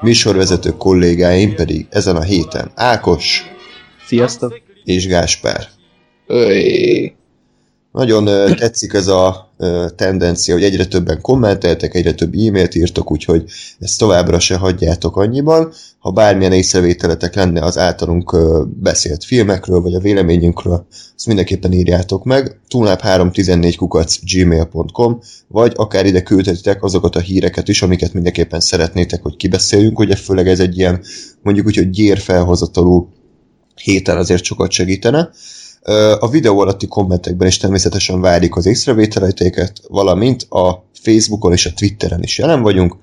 műsorvezető kollégáim pedig ezen a héten Ákos, Sziasztok! és Gáspár. Öy. Nagyon tetszik ez a tendencia, hogy egyre többen kommenteltek, egyre több e-mailt írtok, úgyhogy ezt továbbra se hagyjátok annyiban. Ha bármilyen észrevételetek lenne az általunk beszélt filmekről, vagy a véleményünkről, azt mindenképpen írjátok meg. Tunlap 314 kukac gmail.com, vagy akár ide küldhetitek azokat a híreket is, amiket mindenképpen szeretnétek, hogy kibeszéljünk. Ugye főleg ez egy ilyen, mondjuk úgy, hogy gyérfelhozatalú héten azért sokat segítene. A videó alatti kommentekben is természetesen várjuk az észrevételeteket, valamint a Facebookon és a Twitteren is jelen vagyunk.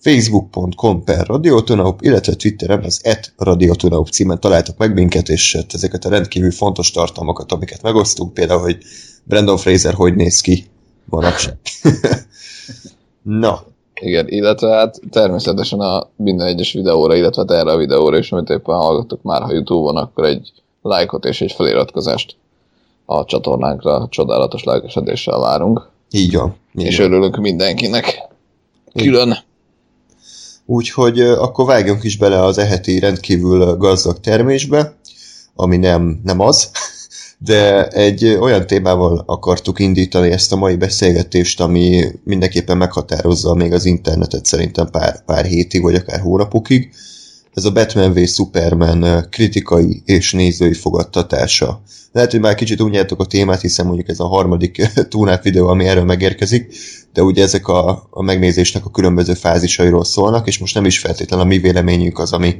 facebook.com per radiotonaup, illetve Twitteren az et radiotonaup címen találtak meg minket, és hát ezeket a rendkívül fontos tartalmakat, amiket megosztunk, például, hogy Brandon Fraser hogy néz ki manapság. Na, Igen, illetve hát természetesen a minden egyes videóra, illetve hát erre a videóra is, amit éppen hallgattok már, ha Youtube-on, akkor egy lájkot és egy feliratkozást a csatornánkra csodálatos lelkesedéssel várunk. így van. Így És van. örülünk mindenkinek. Külön. Úgyhogy akkor vágjunk is bele az eheti rendkívül gazdag termésbe, ami nem, nem az, de egy olyan témával akartuk indítani ezt a mai beszélgetést, ami mindenképpen meghatározza még az internetet szerintem pár, pár hétig, vagy akár hónapokig. Ez a Batman v Superman kritikai és nézői fogadtatása. Lehet, hogy már kicsit unjátok a témát, hiszen mondjuk ez a harmadik ö, túnát videó, ami erről megérkezik, de ugye ezek a, a megnézésnek a különböző fázisairól szólnak, és most nem is feltétlenül a mi véleményünk az, ami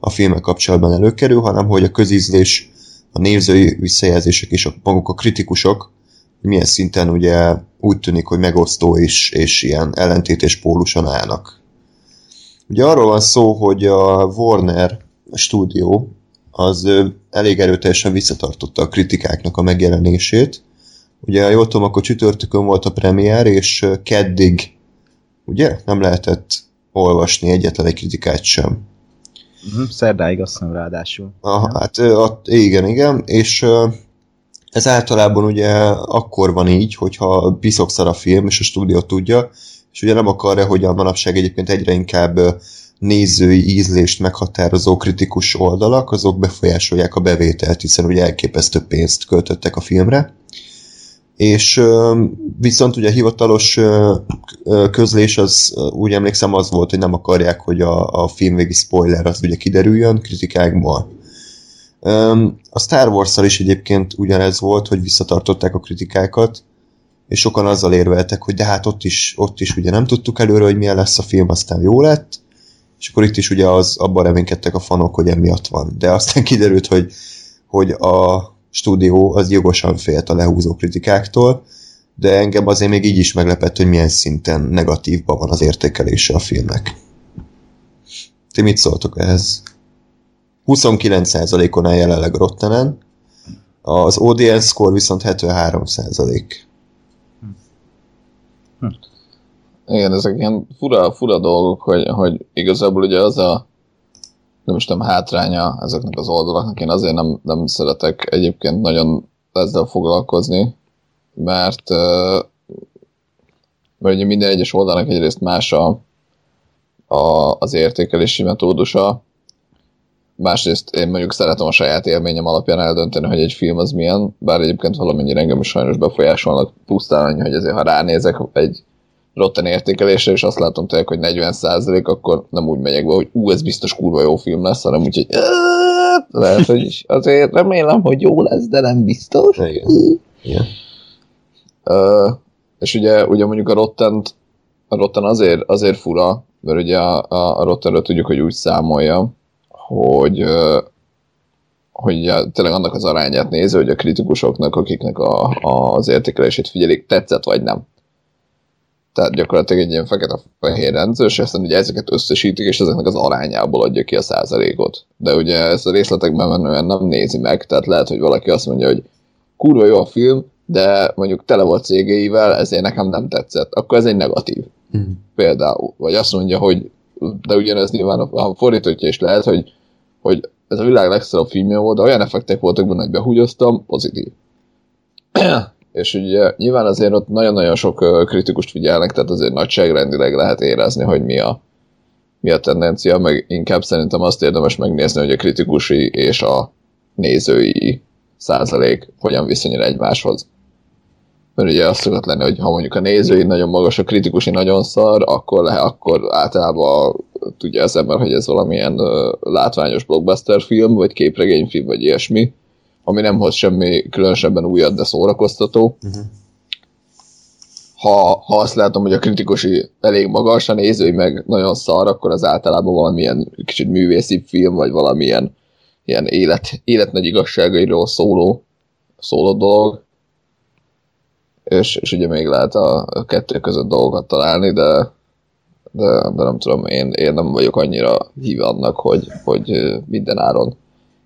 a filmek kapcsolatban előkerül, hanem hogy a közízlés, a nézői visszajelzések és a, maguk a kritikusok milyen szinten ugye úgy tűnik, hogy megosztó és, és ilyen ellentétes póluson állnak. Ugye arról van szó, hogy a Warner stúdió az elég erőteljesen visszatartotta a kritikáknak a megjelenését, Ugye, ha jól tudom, akkor csütörtökön volt a premier, és keddig, ugye, nem lehetett olvasni egyetlen egy kritikát sem. Uh-huh. Szerdáig azt hiszem ráadásul. Aha, hát ott, igen, igen, és ez általában ugye akkor van így, hogyha biszokszar a film, és a stúdió tudja, és ugye nem akarja, hogy a manapság egyébként egyre inkább nézői ízlést meghatározó kritikus oldalak, azok befolyásolják a bevételt, hiszen ugye elképesztő pénzt költöttek a filmre. És viszont ugye a hivatalos közlés az úgy emlékszem az volt, hogy nem akarják, hogy a, a filmvégi spoiler az ugye kiderüljön kritikákból. A Star wars is egyébként ugyanez volt, hogy visszatartották a kritikákat, és sokan azzal érveltek, hogy de hát ott is, ott is ugye nem tudtuk előre, hogy milyen lesz a film, aztán jó lett, és akkor itt is ugye az, abban reménykedtek a fanok, hogy emiatt van. De aztán kiderült, hogy, hogy a stúdió az jogosan félt a lehúzó kritikáktól, de engem azért még így is meglepett, hogy milyen szinten negatívban van az értékelése a filmnek. Ti mit szóltok ehhez? 29%-on áll jelenleg Rottenen, az audience score viszont 73%. Igen, ezek ilyen fura, fura dolgok, hogy, hogy igazából ugye az a nem is tudom, hátránya ezeknek az oldalaknak. Én azért nem, nem szeretek egyébként nagyon ezzel foglalkozni, mert, mert ugye minden egyes oldalnak egyrészt más a, a, az értékelési metódusa, másrészt én mondjuk szeretem a saját élményem alapján eldönteni, hogy egy film az milyen, bár egyébként valamennyire engem is sajnos befolyásolnak pusztán annyi, hogy azért ha ránézek egy rotten értékelésre, és azt látom tényleg, hogy 40 akkor nem úgy megyek be, hogy ú, ez biztos kurva jó film lesz, hanem úgy, hogy "Ö, lehet, hogy azért remélem, hogy jó lesz, de nem biztos. Igen. Igen. Ö, és ugye, ugye mondjuk a Rotten, a Rotten azért, azért fura, mert ugye a, a, a Rottenről tudjuk, hogy úgy számolja, hogy, hogy tényleg annak az arányát nézi, hogy a kritikusoknak, akiknek a, a, az értékelését figyelik, tetszett vagy nem. tehát gyakorlatilag egy ilyen fekete-fehér rendszer, és aztán ugye ezeket összesítik, és ezeknek az arányából adja ki a százalékot. De ugye ezt a részletekben menően nem nézi meg, tehát lehet, hogy valaki azt mondja, hogy kurva jó a film, de mondjuk tele volt cégeivel, ezért nekem nem tetszett. Akkor ez egy negatív. Mhm. Például. Vagy azt mondja, hogy de ugyanez nyilván a, a fordítottja is lehet, hogy, hogy ez a világ legszorabb filmje volt, de olyan effektek voltak benne, hogy behúgyoztam, pozitív. és ugye nyilván azért ott nagyon-nagyon sok kritikust figyelnek, tehát azért nagyságrendileg lehet érezni, hogy mi a, mi a tendencia, meg inkább szerintem azt érdemes megnézni, hogy a kritikusi és a nézői százalék hogyan viszonyul egymáshoz. Mert ugye azt szokott lenni, hogy ha mondjuk a nézői nagyon magas, a kritikusi nagyon szar, akkor, le, akkor általában tudja az ember, hogy ez valamilyen uh, látványos blockbuster film, vagy képregényfilm, vagy ilyesmi, ami nem hoz semmi különösebben újat, de szórakoztató. Mhm. Ha, ha azt látom, hogy a kritikusi elég magas, a nézői meg nagyon szar, akkor az általában valamilyen kicsit művészi film, vagy valamilyen ilyen élet, élet nagy igazságairól szóló, szóló dolog. És, és ugye még lehet a, a kettő között dolgokat találni, de, de, de nem tudom, én, én nem vagyok annyira híve annak, hogy, hogy minden áron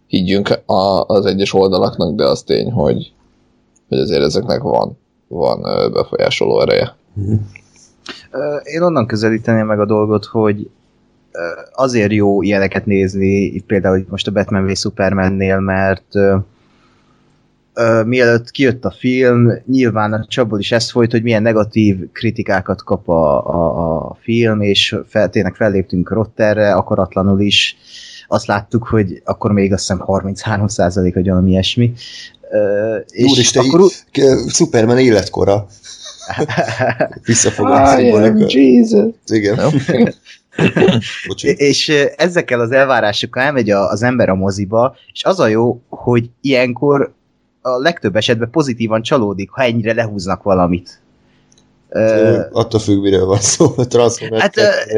higgyünk a, az egyes oldalaknak, de az tény, hogy, hogy azért ezeknek van, van befolyásoló ereje. Ö, Én onnan közelíteném meg a dolgot, hogy azért jó ilyeneket nézni, például most a Batman v Supermannél, mert mielőtt kijött a film, nyilván a csapból is ez folyt, hogy milyen negatív kritikákat kap a, a, a film, és fel, tényleg felléptünk Rotterre, akaratlanul is. Azt láttuk, hogy akkor még azt hiszem 33% vagy valami ilyesmi. Ö, és Úristen, akkor... Superman életkora. Am Jesus. Igen. És ezekkel az elvárásokkal elmegy a, az ember a moziba, és az a jó, hogy ilyenkor a legtöbb esetben pozitívan csalódik, ha ennyire lehúznak valamit. Ö, Attól függ, miről van szó. A Transformers Hát,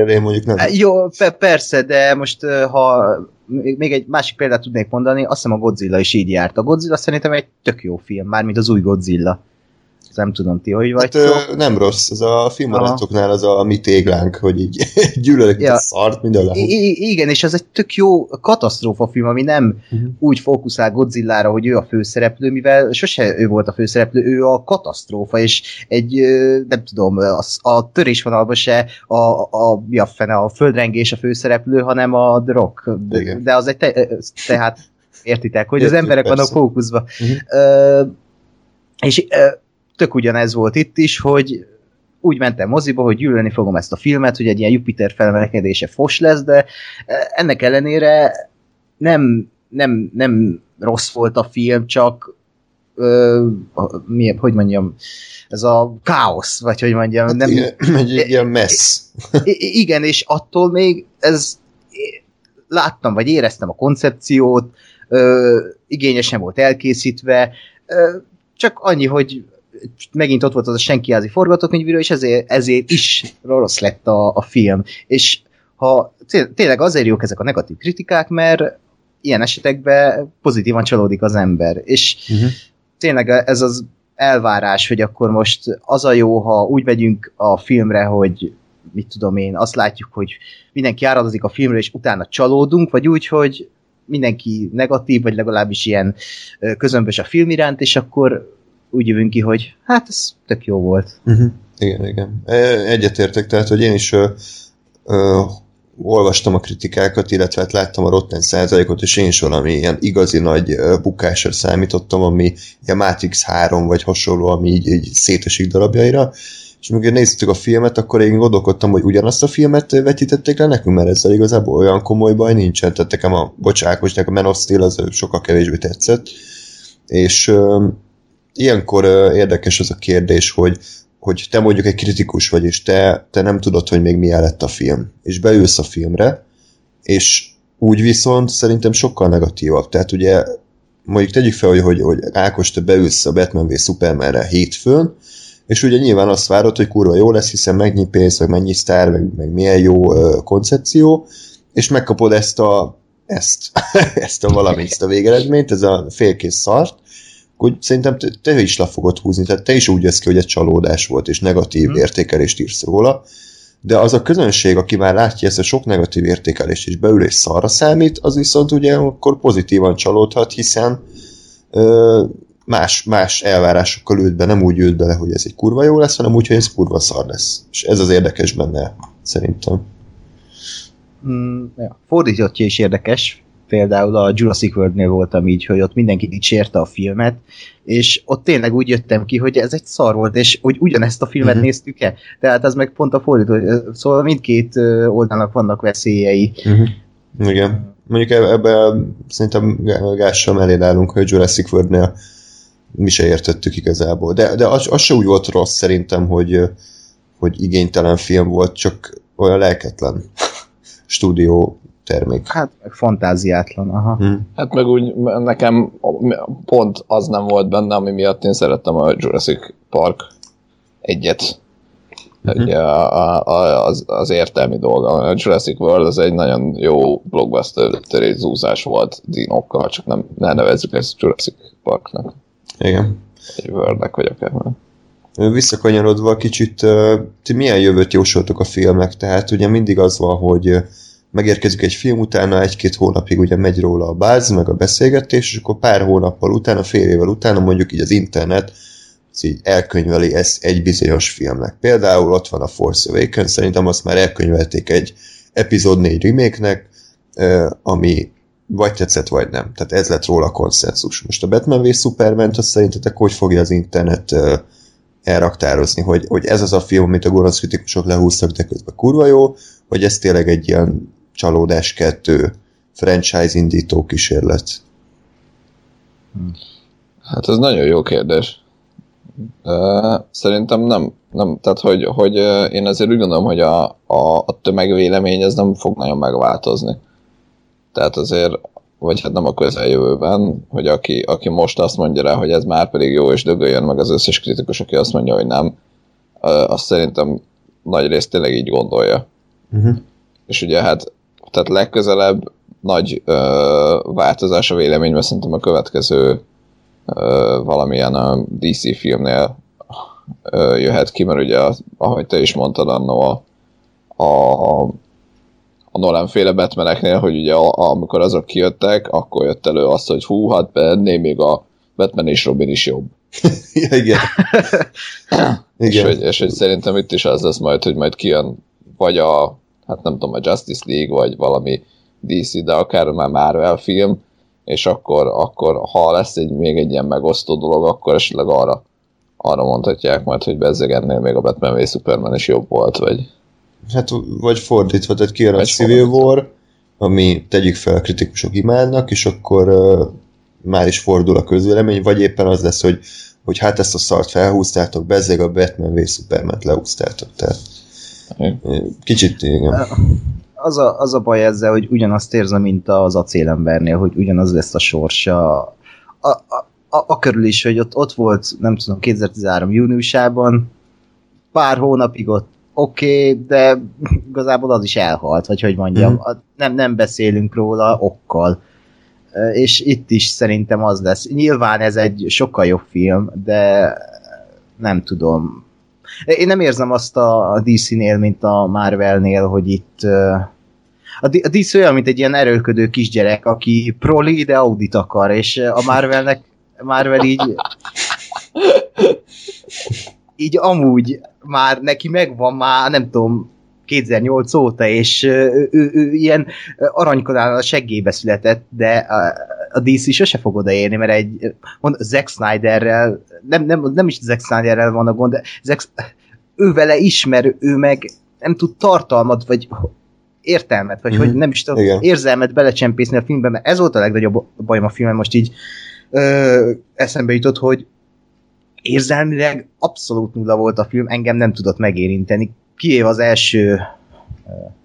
én mondjuk nem. jó, pe- persze, de most ha még még egy másik példát tudnék mondani, azt hiszem a Godzilla is így járt. A Godzilla szerintem egy tök jó film, mármint az új Godzilla. Nem tudom, ti hogy Hát, vagytok. ö, nem rossz, ez a filmbarátoknál az a mi téglánk, hogy így gyűlölik Ja. a szart, minden lehúz. I- igen, és az egy tök jó katasztrófa film, ami nem Mhm. úgy fókuszál Godzillára, hogy ő a főszereplő, mivel sose ő volt a főszereplő, ő a katasztrófa, és egy, nem tudom, a, a törésvonalban se a, a, mi a fene, a földrengés a főszereplő, hanem a Rock. De, de az egy, te, tehát értitek, hogy az Értjük, emberek vannak persze. fókuszva. Mhm. Ö, és ö, tök ugyanez volt itt is, hogy úgy mentem moziba, hogy gyűlölni fogom ezt a filmet, hogy egy ilyen Jupiter felmelegedése fos lesz, de eh, ennek ellenére nem, nem, nem rossz volt a film, csak ö, mi, hogy mondjam, ez a káosz, vagy hogy mondjam, Hát nem, egy, ilyen i- igen, és attól még ez láttam, vagy éreztem a koncepciót, ö, igényesen volt elkészítve, ö, csak annyi, hogy megint ott volt az a senkiázi forgatókönyvíró, és ezért, ezért is rossz lett a, a film. És ha té- tényleg azért jók ezek a negatív kritikák, mert ilyen esetekben pozitívan csalódik az ember. És Uh-huh. tényleg ez az elvárás, hogy akkor most az a jó, ha úgy megyünk a filmre, hogy mit tudom én, azt látjuk, hogy mindenki áradozik a filmre, és utána csalódunk, vagy úgy, hogy mindenki negatív, vagy legalábbis ilyen közömbös a film iránt, és akkor úgy jövünk ki, hogy hát ez tök jó volt. Uh-huh. Igen, igen. E, Egyetértek, tehát, hogy én is ö, ö, olvastam a kritikákat, illetve hát láttam a Rotten százalékot, és én is valami ilyen igazi nagy bukásra számítottam, ami a Matrix 3 vagy hasonló, ami így, így szétesik darabjaira, és amikor néztük a filmet, akkor én gondolkodtam, hogy ugyanazt a filmet vetítették le nekünk, mert ezzel igazából olyan komoly baj nincsen, tehát nekem a bocsánat, nekem a Man of Steel az sokkal kevésbé tetszett, és ilyenkor érdekes az a kérdés, hogy hogy te mondjuk egy kritikus vagy, és te, te nem tudod, hogy még milyen lett a film, és beülsz a filmre, és úgy viszont szerintem sokkal negatívabb. Tehát ugye mondjuk tegyük fel, hogy, hogy, hogy Ákos, te beülsz a Batman v Supermanre hétfőn, és ugye nyilván azt várod, hogy kurva jó lesz, hiszen mennyi pénz, meg mennyi sztár, meg, meg milyen jó ö, koncepció, és megkapod ezt a ezt, ezt a valamit, ezt a végeredményt, ez a félkész szart, úgy szerintem te, te is le fogod húzni, tehát te is úgy jössz ki, hogy egy csalódás volt, és negatív Mhm. értékelést írsz róla, de az a közönség, aki már látja ezt a sok negatív értékelést, és beül és szarra számít, az viszont ugye akkor pozitívan csalódhat, hiszen ö, más, más elvárásokkal ült be, nem úgy ült bele, hogy ez egy kurva jó lesz, hanem úgy, hogy ez kurva szar lesz. És ez az érdekes benne, szerintem. Mm, ja. Fordítottja is érdekes. Például a Jurassic World-nél voltam így, hogy ott mindenki dicsérte a filmet, és ott tényleg úgy jöttem ki, hogy ez egy szar volt, és hogy ugyanezt a filmet Mhm. uh-huh. néztük-e. Tehát az meg pont a fordító. Szóval mindkét oldalnak vannak veszélyei. Uh-huh. Igen. Mondjuk eb- ebben szerintem Gá- Gással mellé állunk, hogy Jurassic World-nél mi se értettük igazából. De, de az, az se úgy volt rossz szerintem, hogy, hogy igénytelen film volt, csak olyan lelketlen stúdió termék. Hát meg fantáziátlan, aha. Hm. Hát meg úgy nekem pont az nem volt benne, ami miatt én szerettem a Jurassic Park egyet. Mhm. Ugye a, a, az, az értelmi dolga. A Jurassic World az egy nagyon jó blockbuster zúzás volt dinokkal, csak nem ne nevezzük ezt Jurassic Parknak, Igen. egy Worldnek vagy akár. Visszakanyarodva kicsit, ti milyen jövőt jósoltok a filmek? Tehát ugye mindig az van, hogy megérkezik egy film, utána egy-két hónapig ugye megy róla a báz, meg a beszélgetés, és akkor pár hónappal utána, fél évvel utána mondjuk így az internet az így elkönyveli ezt egy bizonyos filmnek. Például ott van a Force Awakens, szerintem azt már elkönyvelték egy epizód 4 remake-nek, ö, ami vagy tetszett, vagy nem. Tehát ez lett róla a konszenzus. Most a Batman v Superman, azt szerintetek hogy fogja az internet ö, elraktározni, hogy, hogy ez az a film, amit a gonosz kritikusok lehúztak, de közben kurva jó, hogy ez tényleg egy ilyen csalódás kettő franchise indító kísérlet. Hát ez nagyon jó kérdés. Szerintem nem, nem, tehát hogy, hogy én azért úgy gondolom, hogy a, a, a tömegvélemény ez nem fog nagyon megváltozni. Tehát azért, vagy hát nem a közeljövőben, hogy aki, aki most azt mondja rá, hogy ez már pedig jó, és dögöljön meg az összes kritikus, aki azt mondja, hogy nem, azt szerintem nagy részt tényleg így gondolja. Uh-huh. És ugye hát, tehát legközelebb nagy ö, változás a véleményben szerintem a következő ö, valamilyen ö, DC filmnél ö, jöhet ki, mert ugye, ahogy te is mondtad annó a, a, a Nolan féle Batmaneknél, hogy ugye a, amikor azok kijöttek, akkor jött elő azt, hogy hú, hát benné még a Batman és Robin is jobb. ja, igen. És igen. hogy, és hogy szerintem itt is az lesz majd, hogy majd kijön vagy a, hát nem tudom, a Justice League, vagy valami DC, de akár már Marvel film, és akkor, akkor ha lesz egy, még egy ilyen megosztó dolog, akkor esetleg arra, arra mondhatják majd, hogy bezzeg ennél még a Batman v Superman is jobb volt, vagy Hát vagy fordítva, tehát kijön a Civil. War, ami tegyük fel a kritikusok imádnak, és akkor uh, már is fordul a közvélemény, vagy éppen az lesz, hogy, hogy hát ezt a szart felhúztátok, bezzeg a Batman v Superman-t leúztátok. Tehát kicsit, igen. Az a, az a baj ezzel, hogy ugyanazt érzem, mint az acélembernél, hogy ugyanaz lesz a sorsa. A, a, a, a körül is, hogy ott, ott volt, nem tudom, 2013 júniusában, pár hónapig ott oké, okay, de igazából az is elhalt, vagy hogy mondjam, Mhm. a, nem, nem beszélünk róla okkal. És itt is szerintem az lesz. Nyilván ez egy sokkal jobb film, de nem tudom. Én nem érzem azt a DC-nél, mint a Marvelnél, hogy itt a DC olyan, mint egy ilyen erőlködő kisgyerek, aki proli, de Audit akar, és a Marvelnek Marvel így így amúgy már neki megvan már, nem tudom, 2008 óta, és ő, ő, ő ilyen aranykanál a seggébe született, de a, DC sose fog odaérni, mert egy mond, Zack Snyderrel, nem, nem, nem is Zack Snyderrel van a gond, de Zack, ő vele ismer, ő meg nem tud tartalmat, vagy értelmet, vagy Mhm. hogy nem is tudom, Igen. érzelmet belecsempészni a filmbe, mert ez volt a legnagyobb bajom a filmen, most így ö, eszembe jutott, hogy érzelmileg abszolút nulla volt a film, engem nem tudott megérinteni. Kiév az első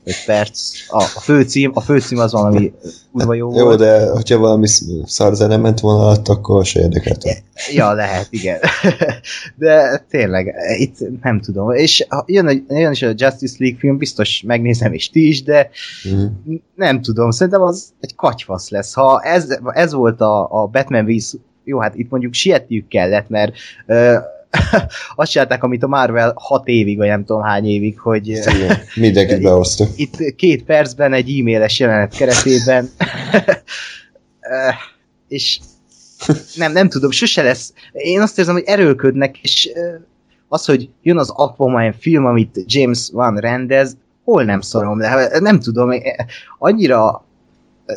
5 perc, a, a főcím, a főcím az valami kurva jó Jó, volt. de hogyha valami szar zene ment volna alatt, akkor se érdekelt. Ja, lehet, igen. De tényleg, itt nem tudom. És jön, a- jön is a Justice League film, biztos megnézem, és ti is, de Mhm. nem tudom, szerintem az egy katyfasz lesz. Ha ez, ez volt a, a Batman v jó, hát itt mondjuk sietniük kellett, mert ö, azt csinálták, amit a Marvel hat évig, vagy nem tudom hány évig, hogy Igen, mindenkit behozta. itt két percben egy e-mailes jelenet keretében és nem, nem tudom, sose lesz. Én azt érzem, hogy erőlködnek, és az, hogy jön az Aquaman film, amit James Wan rendez, hol nem szorom, de nem tudom, annyira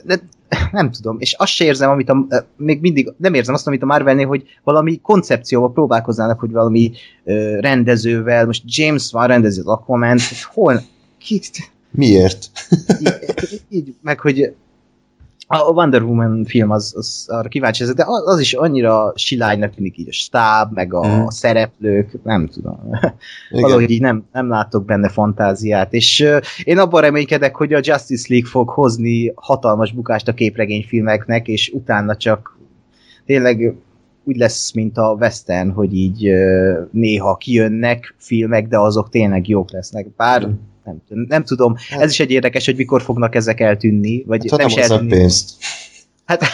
de, nem tudom, és azt se érzem, amit a, még mindig nem érzem azt, amit a Marvelnél, hogy valami koncepcióval próbálkoznának, hogy valami ö, rendezővel, most James Wan rendezi az Aquaman, hol, ki, Miért? így, így, meg hogy a Wonder Woman film az, az arra kíváncsi de az, az is annyira silánynak tűnik így a stáb, meg a Mhm. szereplők, nem tudom. Igen. Valahogy így nem, nem látok benne fantáziát, és uh, én abban reménykedek, hogy a Justice League fog hozni hatalmas bukást a képregényfilmeknek, és utána csak tényleg úgy lesz, mint a western, hogy így uh, néha kijönnek filmek, de azok tényleg jók lesznek. Bár Mhm. Nem, nem tudom, ez is egy érdekes, hogy mikor fognak ezek eltűnni, vagy Hát, nem nem is eltűnni. pénzt. Hát,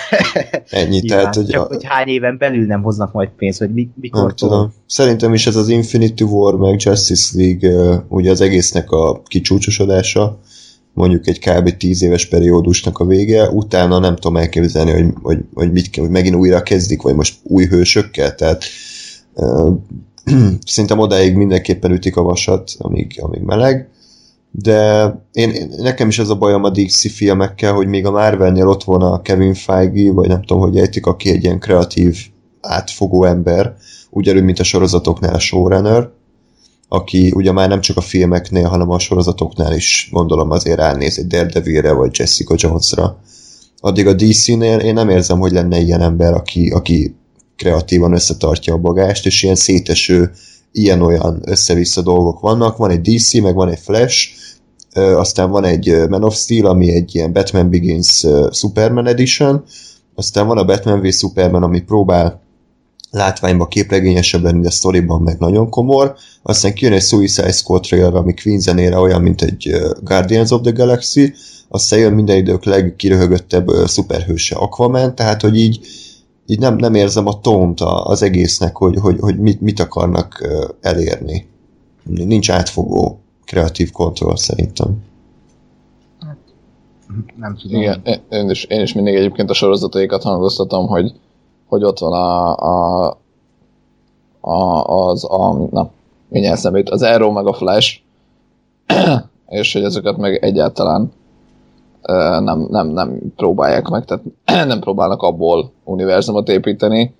Ennyi, nyilván, tehát, hogy, csak a, hogy hány éven belül nem hoznak majd pénzt, vagy mi, mikor nem tudom. Szerintem is ez az Infinity War meg Justice League ugye az egésznek a kicsúcsosodása, mondjuk egy kb. 10 éves periódusnak a vége, utána nem tudom elképzelni, hogy, hogy, hogy, mit, hogy megint újra kezdik, vagy most új hősökkel, tehát uh, szerintem odáig mindenképpen ütik a vasat, amíg, amíg meleg, de én, én, nekem is ez a bajom a DC filmekkel, hogy még a Marvelnél ott van a Kevin Feige, vagy nem tudom, hogy ejtik, aki egy ilyen kreatív, átfogó ember, ugyanúgy, mint a sorozatoknál a showrunner, aki ugye már nem csak a filmeknél, hanem a sorozatoknál is gondolom azért ránéz egy Daredevilre vagy Jessica Jonesra. Addig a DC-nél én nem érzem, hogy lenne ilyen ember, aki, aki kreatívan összetartja a bagást, és ilyen széteső, ilyen-olyan össze-vissza dolgok vannak. Van egy DC, meg van egy Flash, aztán van egy Man of Steel, ami egy ilyen Batman Begins Superman Edition, aztán van a Batman v Superman, ami próbál látványban képregényesebb lenni, de sztoriban meg nagyon komor. Aztán kijön egy Suicide Squad trailer, ami Queen zenére olyan, mint egy Guardians of the Galaxy, aztán jön minden idők legkiröhögöttebb szuperhőse Aquaman, tehát hogy így, így nem, nem érzem a tónt az egésznek, hogy, hogy, hogy mit, mit akarnak elérni. Nincs átfogó kreatív kontroll szerintem. Nem tudom. Igen, én- én is, én is mindig egyébként a sorozataikat hangoztatom, hogy, hogy ott van a, a, a az a, na, mindjárt szemét, az Arrow meg a Flash, és hogy ezeket meg egyáltalán nem, nem, nem próbálják meg, tehát nem próbálnak abból univerzumot építeni.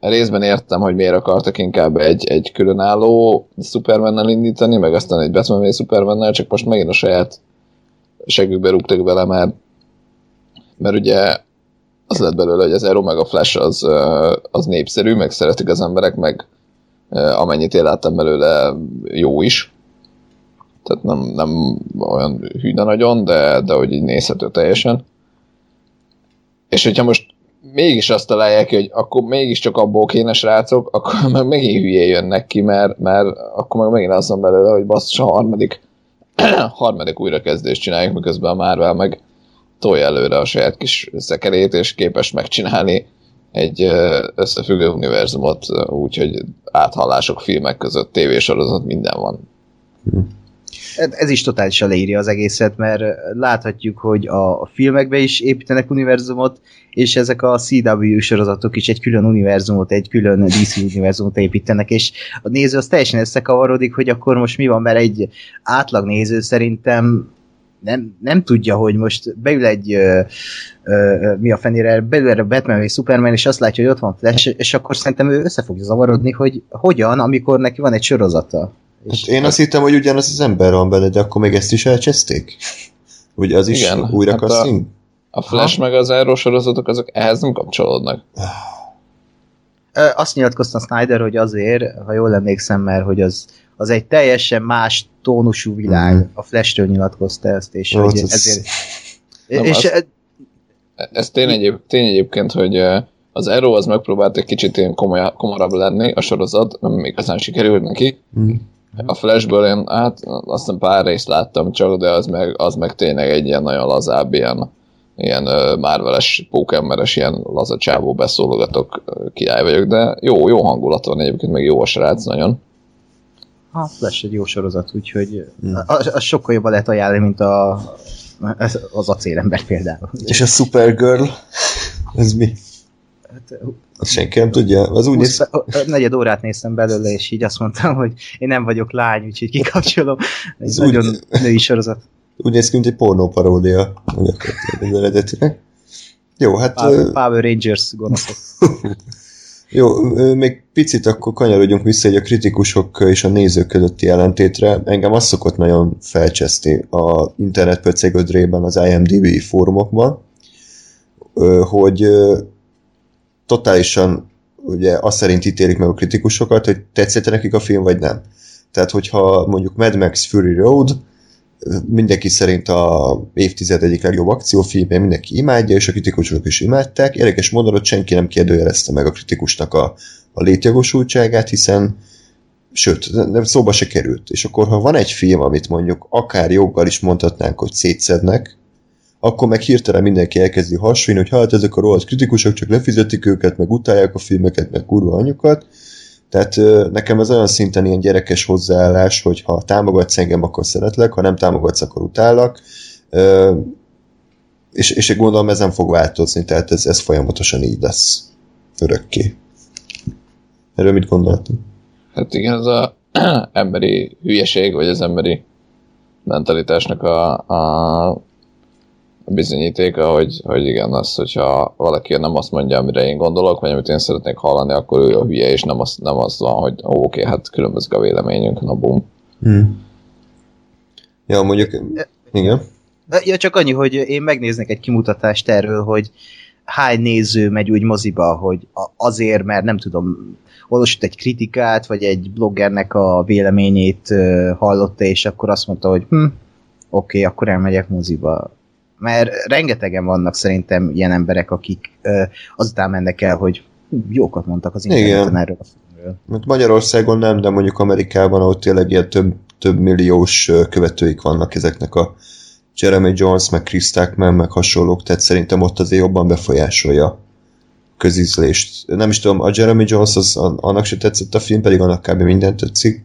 Részben értem, hogy miért akartak inkább egy, egy különálló Supermannel indítani, meg aztán egy Batman v Supermannel, csak most megint a saját segükbe rúgtak vele, mert, mert ugye az lett belőle, hogy az Arrow meg a Flash az, az népszerű, meg szeretik az emberek, meg amennyit én láttam belőle jó is. Tehát nem, nem olyan hűne nagyon, de, de hogy így nézhető teljesen. És hogyha most mégis azt találják hogy akkor mégiscsak abból kéne srácok, akkor meg megint hülyé jönnek ki, mert, mert akkor meg megint azt mondom belőle, hogy basszus a harmadik harmadik újrakezdést csináljuk, miközben a Marvel meg tolja előre a saját kis szekerét, és képes megcsinálni egy összefüggő univerzumot, úgyhogy áthallások filmek között, tévésorozat, minden van. Ez is totálisan leírja az egészet, mert láthatjuk, hogy a filmekbe is építenek univerzumot, és ezek a CW sorozatok is egy külön univerzumot, egy külön DC univerzumot építenek, és a néző az teljesen összekavarodik, hogy akkor most mi van, mert egy átlag néző szerintem nem, nem tudja, hogy most beül egy ö, ö, mi a fenére, beül erre Batman vagy Superman, és azt látja, hogy ott van Flash, és akkor szerintem ő össze fogja zavarodni, hogy hogyan, amikor neki van egy sorozata. Hát én azt hittem, hogy ugyanaz az ember van benne, de akkor még ezt is elcseszték? Ugye az is Igen, újra hát a- casting? A Flash meg az Arrow sorozatok, azok ehhez nem kapcsolódnak. Azt nyilatkozta Snyder, hogy azért, ha jól emlékszem, mert hogy az, az egy teljesen más tónusú világ. Mhm. A Flash-től nyilatkozta ezt, és Jó, hogy ez- ezért... Nem, és az- Ez tény, egyéb, tény egyébként, hogy az Arrow az megpróbált egy kicsit ilyen komoly, komorabb lenni, a sorozat, nem igazán sikerült neki. Mm. A Flashből én, hát azt hiszem pár részt láttam csak, de az meg, az meg tényleg egy ilyen nagyon lazább, ilyen ilyen ö, Marveles, pókemberes, ilyen laza csávó beszólogatok, király vagyok, de jó, jó hangulat van egyébként, meg jó a srác nagyon. Ha, Flash egy jó sorozat, úgyhogy Hmm. az, az sokkal jobban lehet ajánlani, mint a, az- az acélember például. És a Supergirl, ez mi? Hát, Azt senki nem tudja. Az úgy néz, 20, negyed órát néztem belőle, és így azt mondtam, hogy én nem vagyok lány, úgyhogy kikapcsolom. Egy Ez nagyon úgy- női sorozat. úgy néz ki, mint egy pornóparódia. Az eredetileg. Jó, hát... Power, Power Rangers gonoszok. Jó, még picit akkor kanyarodjunk vissza egy a kritikusok és a nézők közötti ellentétre. Engem azt szokott nagyon felcseszni a internet pöcegödrében, az IMDb fórumokban, hogy totálisan ugye azt szerint ítélik meg a kritikusokat, hogy tetszett nekik a film, vagy nem. Tehát, hogyha mondjuk Mad Max Fury Road mindenki szerint a évtized egyik legjobb akciófilmje, mindenki imádja, és a kritikusok is imádták. Érdekes módon ott senki nem kérdőjelezte meg a kritikusnak a, a létjogosultságát, hiszen sőt, nem szóba se került. És akkor, ha van egy film, amit mondjuk akár joggal is mondhatnánk, hogy szétszednek, akkor meg hirtelen mindenki elkezdi hasonlni, hogy hát ezek a rohadt kritikusok csak lefizetik őket, meg utálják a filmeket, meg kurva anyukat. Tehát nekem ez olyan szinten ilyen gyerekes hozzáállás, hogy ha támogatsz engem, akkor szeretlek, ha nem támogatsz, akkor utállak. És, és gondolom ez nem fog változni, tehát ez, ez folyamatosan így lesz. Örökké. Erről mit gondoltam? Hát igen, ez a emberi hülyeség, vagy az emberi mentalitásnak a, a bizonyítéka, hogy, hogy igen, az, hogyha valaki nem azt mondja, amire én gondolok, vagy amit én szeretnék hallani, akkor ő a hülye, és nem az, nem az van, hogy ó, oké, hát különbözik a véleményünk, na bum. Hmm. Ja, mondjuk, igen. Ja, csak annyi, hogy én megnéznek egy kimutatást erről, hogy hány néző megy úgy moziba, hogy azért, mert nem tudom, olvasott egy kritikát, vagy egy bloggernek a véleményét hallotta, és akkor azt mondta, hogy hm, oké, akkor elmegyek moziba. Mert rengetegen vannak szerintem ilyen emberek, akik azután mennek el, hogy jókat mondtak az interneten Igen. erről a filmről. Hát Magyarországon nem, de mondjuk Amerikában, ahol tényleg ilyen több, több milliós követőik vannak ezeknek a Jeremy Jones, meg Chris Tuckman, meg hasonlók, tehát szerintem ott azért jobban befolyásolja közízlést. Nem is tudom, a Jeremy Jones, az, an- annak se tetszett a film, pedig annak kb. minden tetszik.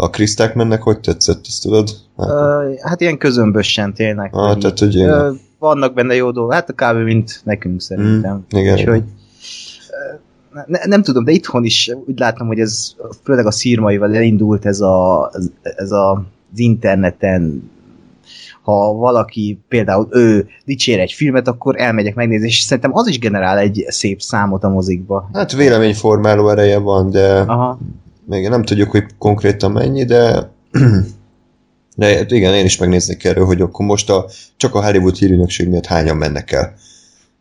A Chris Tuckmannek hogy tetszett, ezt tudod? Hát, Ö, hát ilyen közömbösen tényleg. ah, hogy tehát, hogy így, ö, vannak benne jó dolgok, hát kb. mint nekünk szerintem. Mm, igen, És igen. hogy, ne, nem tudom, de itthon is úgy látom, hogy ez főleg a szírmaival elindult ez a, ez a, az interneten ha valaki például ő dicsér egy filmet, akkor elmegyek megnézni, és szerintem az is generál egy szép számot a mozikba. hát véleményformáló ereje van, de Aha. Még nem tudjuk, hogy konkrétan mennyi, de de hát igen, én is megnéznék erről, hogy akkor most a, csak a Hollywood hírügynökség miatt hányan mennek el.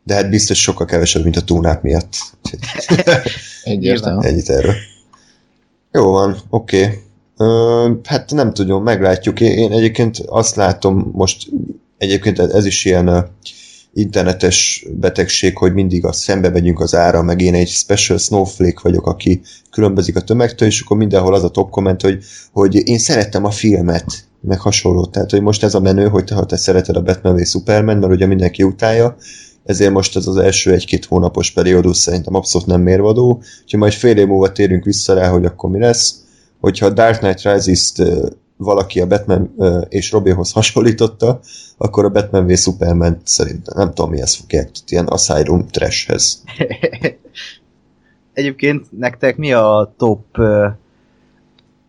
De hát biztos sokkal kevesebb, mint a túnák miatt. Egyértelmű. Ennyit erről. Jó van, oké. Okay. Hát nem tudom, meglátjuk. Én, én egyébként azt látom most, egyébként ez is ilyen ö, internetes betegség, hogy mindig a szembe megyünk az ára, meg én egy special snowflake vagyok, aki különbözik a tömegtől, és akkor mindenhol az a top komment, hogy, hogy én szerettem a filmet, meg hasonló. Tehát, hogy most ez a menő, hogy te, ha te szereted a Batman v Superman, mert ugye mindenki utálja, ezért most ez az első egy-két hónapos periódus szerintem abszolút nem mérvadó, úgyhogy majd fél év múlva térünk vissza rá, hogy akkor mi lesz. Hogyha a Dark Knight Rises-t valaki a Batman és Robinhoz hasonlította, akkor a Batman v Superman szerintem nem tudom mihez fogják, ilyen Asylum trashhez. Egyébként nektek mi a top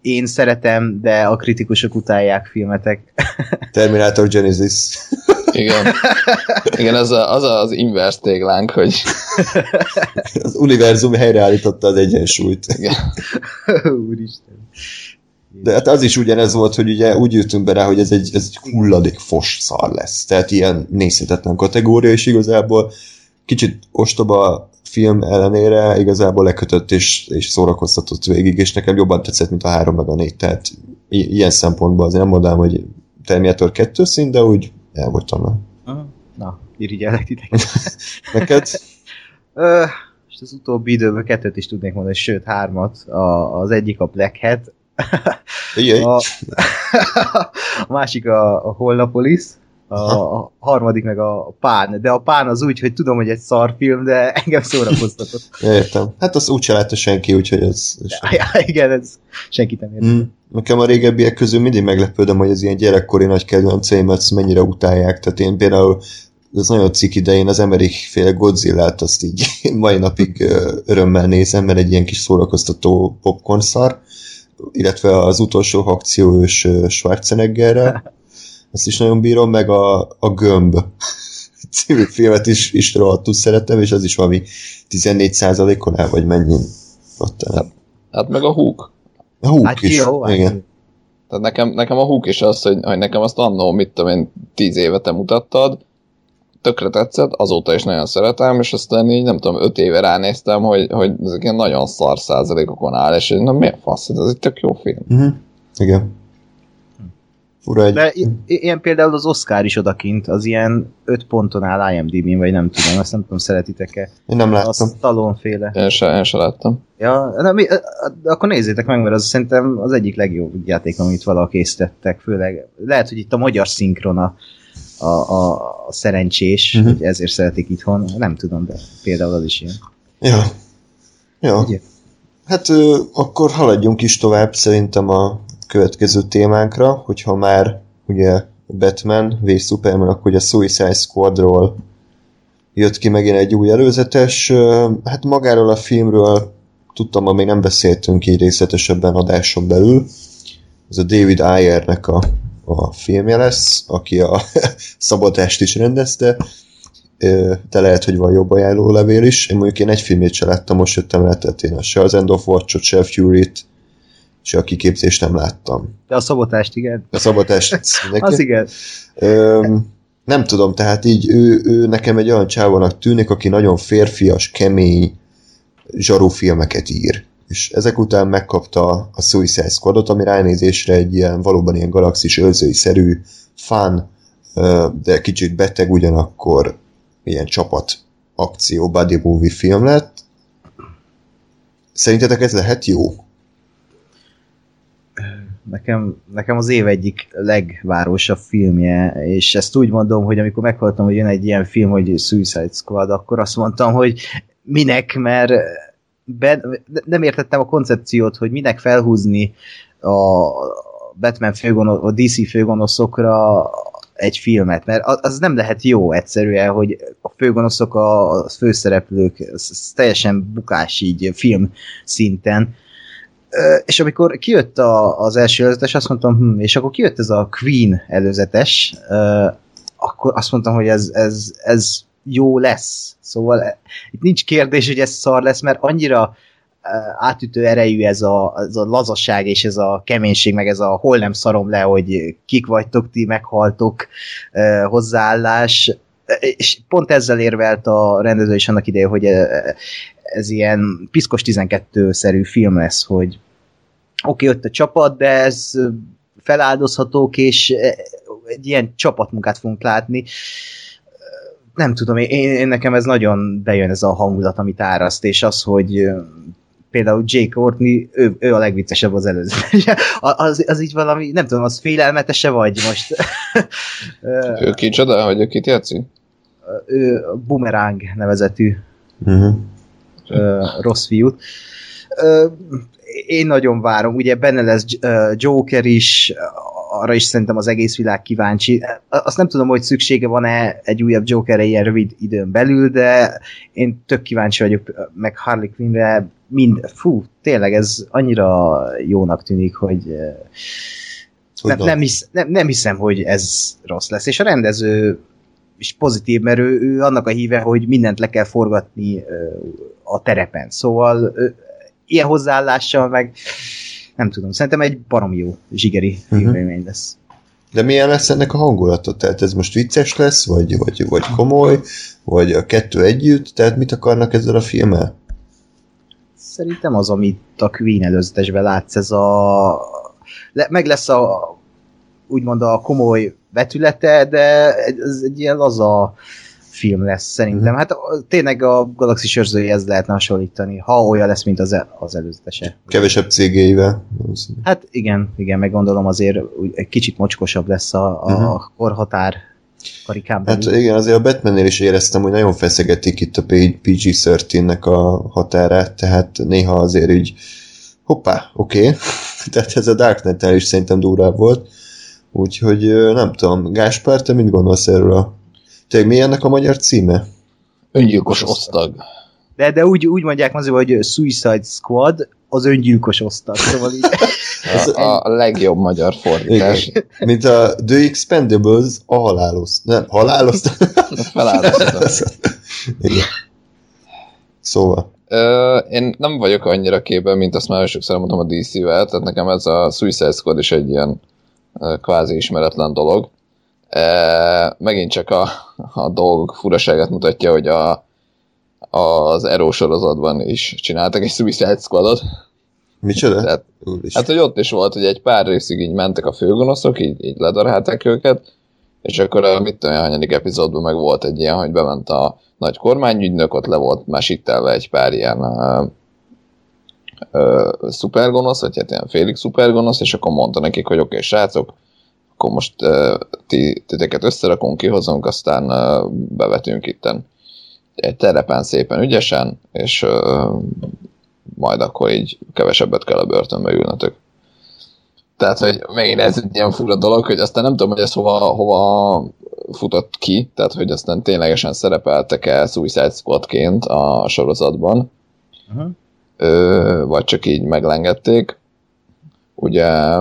én szeretem, de a kritikusok utálják filmetek? Terminator Genesis. Igen. Igen, az a, az, a, az inverse téglánk, hogy Az univerzum helyreállította az egyensúlyt. igen, Úristen. De hát az is ugyanez volt, hogy ugye úgy jöttünk be rá, hogy ez egy, ez egy hulladék fos szar lesz. Tehát ilyen nézhetetlen kategória, és igazából kicsit ostoba film ellenére igazából lekötött és, és szórakoztatott végig, és nekem jobban tetszett, mint a 3 meg a 4. Tehát i- ilyen szempontból azért nem mondanám, hogy Terminator 2 szín, de úgy el voltam. vele. Aha. Na, irigyellek titeket. Neked? Ö, és az utóbbi időben kettőt is tudnék mondani, sőt hármat. A, az egyik a Black Hat, Ijjj. a, a másik a, a Holnapolis, A, a harmadik meg a pán, de a pán az úgy, hogy tudom, hogy egy szarfilm, de engem szórakoztatott. Értem. Hát azt úgy látta senki, úgyhogy ez... ez... Ja, igen, ez senkit nem értem. Mm. Nekem a régebbiek közül mindig meglepődöm, hogy az ilyen gyerekkori nagy kedvenceimet azt mennyire utálják. Tehát én például ez nagyon ciki, de én az Emmerich féle Godzilla-t azt így mai napig örömmel nézem, mert egy ilyen kis szórakoztató popcorn szar, illetve az utolsó akcióős Schwarzeneggerrel, azt is nagyon bírom, meg a, a Gömb című filmet is, is rohadtul szeretem, és az is valami 14%-on el, vagy mennyin ott el. Hát meg a húk. A húk Hát is, jó, hát igen. Tehát nekem, nekem a húk is az, hogy, hogy nekem azt annó, mit tudom én, tíz éve te mutattad, tökre tetszett, azóta is nagyon szeretem, és aztán így nem tudom, öt éve ránéztem, hogy, hogy ezek ilyen nagyon szar százalékokon áll, és na miért fasz, ez egy tök jó film. Uh-huh. Igen. Fura egy... De i- ilyen például az Oscar is odakint, az ilyen 5 ponton áll IMDb-n, vagy nem tudom, azt nem tudom, szeretitek-e. Én nem láttam. Stallone féle. Én se, én se láttam. Ja, na, mi, akkor nézzétek meg, mert az szerintem az egyik legjobb játék, amit valaha készítettek, főleg lehet, hogy itt a magyar szinkron a, a, a, szerencsés, uh-huh. hogy ezért szeretik itthon, nem tudom, de például az is ilyen. Ja. Ja. Ugye? Hát ö, akkor haladjunk is tovább szerintem a következő témánkra, hogyha már ugye Batman v Superman, akkor ugye a Suicide Squadról jött ki megint egy új előzetes. Hát magáról a filmről tudtam, ma még nem beszéltünk így részletesebben adáson belül. Ez a David Ayernek a, a filmje lesz, aki a szabatást is rendezte. De lehet, hogy van jobb ajánló levél is. Én mondjuk én egy filmét se láttam, most jöttem rá, tehát én a se az End of Watch-ot, se a Fury-t, se a kiképzést nem láttam. De a szabotást, igen. A neki. Az igen. Öm, nem tudom, tehát így ő, ő nekem egy olyan csávónak tűnik, aki nagyon férfias, kemény, zsarú filmeket ír. És ezek után megkapta a Suicide Squadot, ami ránézésre egy ilyen valóban ilyen galaxis ölzői-szerű, fun, ö, de kicsit beteg ugyanakkor ilyen csapat akció, buddy movie film lett. Szerintetek ez lehet jó? Nekem, nekem az év egyik legvárosabb filmje, és ezt úgy mondom, hogy amikor meghallottam, hogy jön egy ilyen film, hogy Suicide Squad, akkor azt mondtam, hogy minek, mert be, nem értettem a koncepciót, hogy minek felhúzni a Batman főgonosz, a DC főgonoszokra egy filmet, mert az nem lehet jó egyszerűen, hogy a főgonoszok a főszereplők, ez, teljesen bukás így film szinten. És amikor kijött a, az első előzetes, azt mondtam, hm, és akkor kijött ez a Queen előzetes, akkor azt mondtam, hogy ez, ez, ez jó lesz. Szóval itt nincs kérdés, hogy ez szar lesz, mert annyira átütő erejű ez a, ez a lazasság és ez a keménység, meg ez a hol nem szarom le, hogy kik vagytok, ti meghaltok hozzáállás, és pont ezzel érvelt a rendező is annak ideje, hogy ez ilyen piszkos 12-szerű film lesz, hogy oké, okay, ott a csapat, de ez feláldozhatók, és egy ilyen csapatmunkát fogunk látni. Nem tudom, én, én nekem ez nagyon bejön ez a hangulat, amit áraszt, és az, hogy például Jake Courtney, ő, ő a legviccesebb az előző. az, az így valami, nem tudom, az félelmetese vagy most? Ő kicsoda, hogy ő kit játszik? ő Boomerang nevezetű Uh-huh. rossz fiút. Én nagyon várom, ugye benne lesz Joker is, arra is szerintem az egész világ kíváncsi. Azt nem tudom, hogy szüksége van-e egy újabb Jokerre ilyen rövid időn belül, de én tök kíváncsi vagyok, meg Harley Quinnre, mind, fú, tényleg ez annyira jónak tűnik, hogy ö, nem, nem, hisz, nem, nem hiszem, hogy ez rossz lesz. És a rendező is pozitív, mert ő, ő annak a híve, hogy mindent le kell forgatni ö, a terepen. Szóval ö, ilyen hozzáállással meg nem tudom, szerintem egy barom jó zsigeri Mhm. filmélmény lesz. De milyen lesz ennek a hangulata? Tehát ez most vicces lesz, vagy, vagy, vagy komoly, vagy a kettő együtt? Tehát mit akarnak ezzel a filmmel? Szerintem az, amit a Queen előzetesben látsz, ez a... Le, meg lesz a úgymond a komoly vetülete, de ez egy ilyen laza film lesz szerintem. Hát a- tényleg a Galaxis őrzőjéhez lehetne hasonlítani, ha olyan lesz, mint az, el, az előzetese. Kevesebb cégéivel. Hát igen, igen, meg gondolom azért úgy egy kicsit mocskosabb lesz a, a Mhm. korhatár. karikán Hát igen, azért a Batmannél is éreztem, hogy nagyon feszegetik itt a PG-13-nek a határát, tehát néha azért így hoppá, oké. Okay. tehát ez a darknet is szerintem durvább volt. Úgyhogy nem tudom, Gáspár, te mit gondolsz erről a... Tényleg mi ennek a magyar címe? Öngyilkos osztag. De, de úgy, úgy mondják azért, hogy Suicide Squad az öngyilkos osztag. Szóval így, A, a legjobb magyar fordítás. Igen. Mint a The Expendables, a halálos. Nem, halálos. Felállítottam. Igen. Szóval. Ö, én nem vagyok annyira képben, mint azt már sokszor mondtam a DC-vel, tehát nekem ez a Suicide Squad is egy ilyen kvázi ismeretlen dolog. E, megint csak a, a dolgok furaságát mutatja, hogy a, az Arrow sorozatban is csináltak egy Suicide Squadot. Micsoda? Tehát, hát, hogy ott is volt, hogy egy pár részig így mentek a főgonoszok, így, így ledarálták őket, és akkor a mit tudom, hanyadik epizódban meg volt egy ilyen, hogy bement a nagy kormányügynök, ott le volt mesítelve egy pár ilyen ö, ö, szupergonosz, vagy hát ilyen félig szupergonosz, és akkor mondta nekik, hogy oké, okay, srácok, akkor most ti, titeket összerakunk, kihozunk, aztán bevetünk itten egy terepen szépen ügyesen, és majd akkor így kevesebbet kell a börtönbe ülnötök. Tehát, hogy megint ez egy ilyen fura dolog, hogy aztán nem tudom, hogy ez hova, hova futott ki, tehát, hogy aztán ténylegesen szerepeltek-e Suicide Squadként a sorozatban, uh-huh. ö, vagy csak így meglengedték. Ugye,